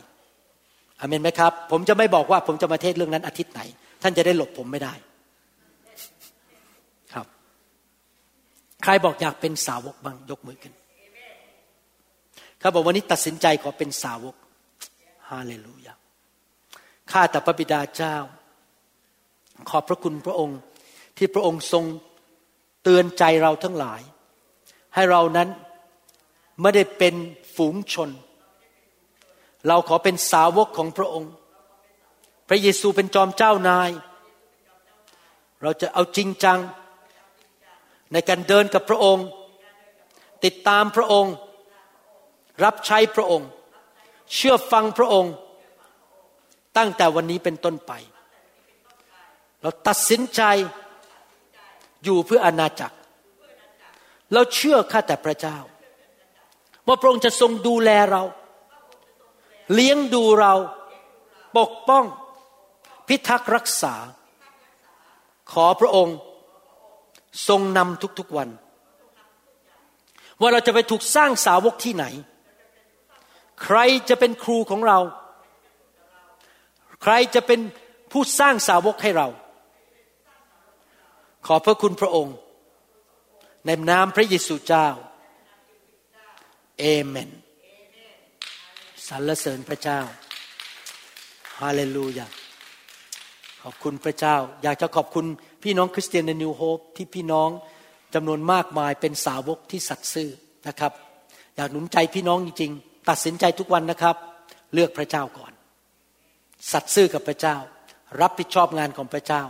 C: อเมนไหมครับ ผมจะไม่บอกว่าผมจะมาเทศเรื่องนั้นอาทิตย์ไหน ท่านจะได้หลบผมไม่ได้ครับ ใครบอกอยากเป็นสาวกบ้างยกมือขึ้นเขาบอกวันนี้ตัดสินใจขอเป็นสาวกฮาเลลูยาข้าแต่พระบิดาเจ้า ขอบพระคุณพระองค์ที่พระองค์ทรงเตือนใจเราทั้งหลาย ให้เรานั้นไม่ได้เป็นฝูงชน เราขอเป็นสาวกของพระองค์ พระเยซูเป็นจอมเจ้านาย เราจะเอาจริงจัง ในการเดินกับพระองค์ ติดตามพระองค์ รับใช้พระองค์ เชื่อฟังพระองค์ ตั้งแต่วันนี้เป็นต้นไป เราตัดสินใจอยู่เพื่ออนาจักร เราเชื่อข้าแต่พระเจ้า ว่าพระองค์จะทรงดูแลเรา เลี้ยงดูเราปกป้อง พิทักษ์รักษา ขอพระองค์ทรงนำทุกๆวัน ว่าเราจะไปถูกสร้างสาวกที่ไหน ใครจะเป็นครูของเรา ใครจะเป็นผู้สร้างสาวกให้เรา ขอพระคุณพระองค์ ในนามพระเยซูเจ้าเอเมน สรรเสริญพระเจ้าฮาเลลูยาขอบคุณพระเจ้า อยากจะขอบคุณพี่น้องคริสเตียนในนิวโฮปที่พี่น้องจำนวนมากมายเป็นสาวกที่สัตย์ซื่อนะครับ อยากหนุนใจพี่น้องจริงๆตัดสินใจทุกวันนะครับ เลือกพระเจ้าก่อน สัตย์ซื่อกับพระเจ้า รับผิดชอบงานของพระเจ้า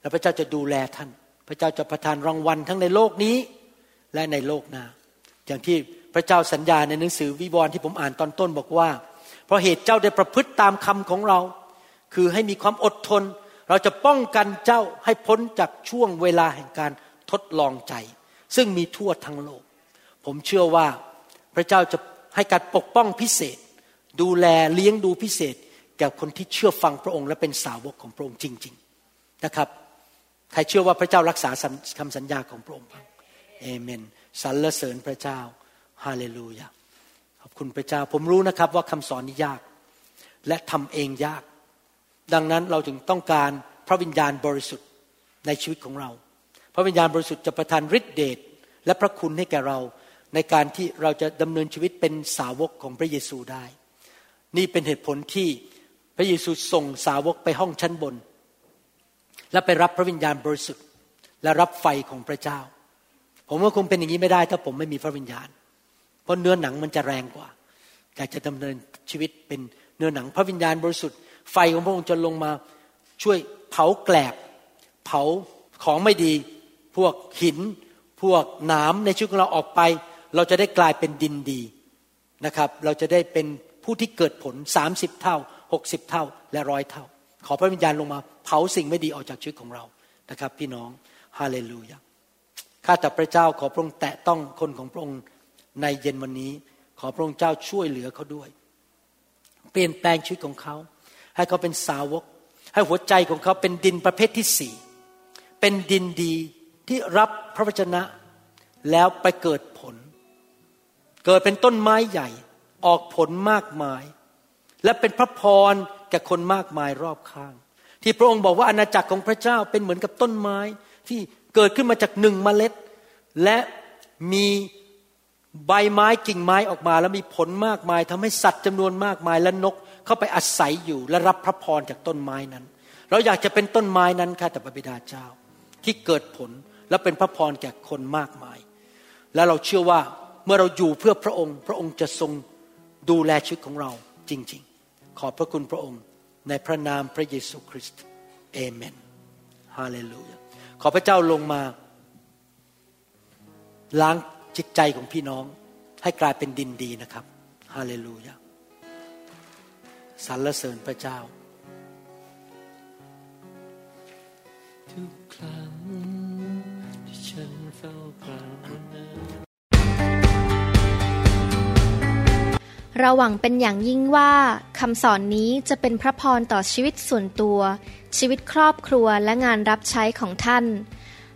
C: แล้วพระเจ้าจะดูแลท่าน พระเจ้าจะประทานรางวัลทั้งในโลกนี้และในโลกหน้าอย่างที่ พระเจ้าสัญญาในหนังสือวิวรณ์ที่ผมอ่านตอนต้นบอกว่า เพราะเหตุเจ้าได้ประพฤติตามคำของเรา คือให้มีความอดทน เราจะป้องกันเจ้าให้พ้นจากช่วงเวลาแห่งการทดลองใจ ซึ่งมีทั่วทั้งโลก ผมเชื่อว่าพระเจ้าจะให้การปกป้องพิเศษ ดูแลเลี้ยงดูพิเศษแก่คนที่เชื่อฟังพระองค์และเป็นสาวกของพระองค์จริง ๆนะครับ ใครเชื่อว่าพระเจ้ารักษาคำสัญญาของพระองค์บ้างเอเมนสรรเสริญพระเจ้า ฮาเลลูยาขอบคุณพระเจ้าผมรู้นะครับว่าคำสอนนี้ยาก และทำเองยาก ดังนั้นเราจึงต้องการพระวิญญาณบริสุทธิ์ในชีวิตของเรา พระวิญญาณบริสุทธิ์จะประทานฤทธิเดชและพระคุณให้แก่เราในการที่เราจะดำเนินชีวิตเป็นสาวกของพระเยซูได้ นี่เป็นเหตุผลที่พระเยซูส่งสาวกไปห้องชั้นบน และไปรับพระวิญญาณบริสุทธิ์และรับไฟของพระเจ้า ผมว่าคงเป็นอย่างนี้ไม่ได้ถ้าผมไม่มีพระวิญญาณ เพราะเนื้อหนังมันจะแรงกว่าอยากจะดำเนินชีวิตเป็นเนื้อหนัง พระวิญญาณบริสุทธิ์ไฟของพระองค์จะลงมาช่วยเผาแกลบ เผาของไม่ดี พวกหิน พวกหนามในชีวิตของเราออกไป เราจะได้กลายเป็นดินดีนะครับ เราจะได้เป็นผู้ที่เกิดผล 30 เท่า 60 เท่าและร้อยเท่า ขอพระวิญญาณลงมาเผาสิ่งไม่ดีออกจากชีวิตของเรานะครับ พี่น้องฮาเลลูยาข้าแต่พระเจ้าขอพระองค์แตะต้องคนของพระองค์ ในเย็นวันนี้ ขอพระองค์เจ้าช่วยเหลือเขาด้วย เปลี่ยนแปลงชีวิตของเขา ให้เขาเป็นสาวก ให้หัวใจของเขาเป็นดินประเภทที่สี่เป็นดินดีที่รับพระวจนะ แล้วไปเกิดผล เกิดเป็นต้นไม้ใหญ่ออกผลมากมาย และเป็นพระพรแก่คนมากมายรอบข้าง ที่พระองค์บอกว่าอาณาจักรของพระเจ้าเป็นเหมือนกับต้นไม้ที่เกิดขึ้นมาจากหนึ่งเมล็ด และมี ใบไม้กิ่งไม้ออกมาแล้วมีผลมากมายทำให้สัตว์จำนวนมากมายและนกเข้าไปอาศัยอยู่และรับพระพรจากต้นไม้นั้น เราอยากจะเป็นต้นไม้นั้นค่ะแต่พระบิดาเจ้า ที่เกิดผลและเป็นพระพรแก่คนมากมาย และเราเชื่อว่าเมื่อเราอยู่เพื่อพระองค์ พระองค์จะทรงดูแลชีวิตของเราจริง ๆ ขอบพระคุณพระองค์ในพระนามพระเยซูคริสต์เอเมนฮาเลลูยาขอพระเจ้าลงมาล้าง จิตใจของพี่น้องให้กลายเป็นดินดีนะครับฮาเลลูยาสรรเสริญพระเจ้า
D: ทุกครั้งที่ฉันเฝ้าปรารถนา
A: เราหวังเป็นอย่างยิ่งว่าคำสอนนี้จะเป็นพระพรต่อชีวิตส่วนตัว ชีวิตครอบครัวและงานรับใช้ของท่าน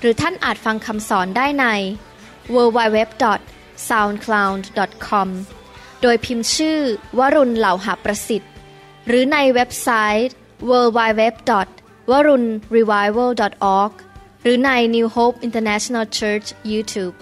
A: หรือท่านอาจฟังคำสอนได้ใน www.soundcloud.com โดยพิมพ์ชื่อ วรุณเหล่าหาประสิทธิ์ หรือในเว็บไซต์ www.warunrevival.org หรือใน New Hope International Church YouTube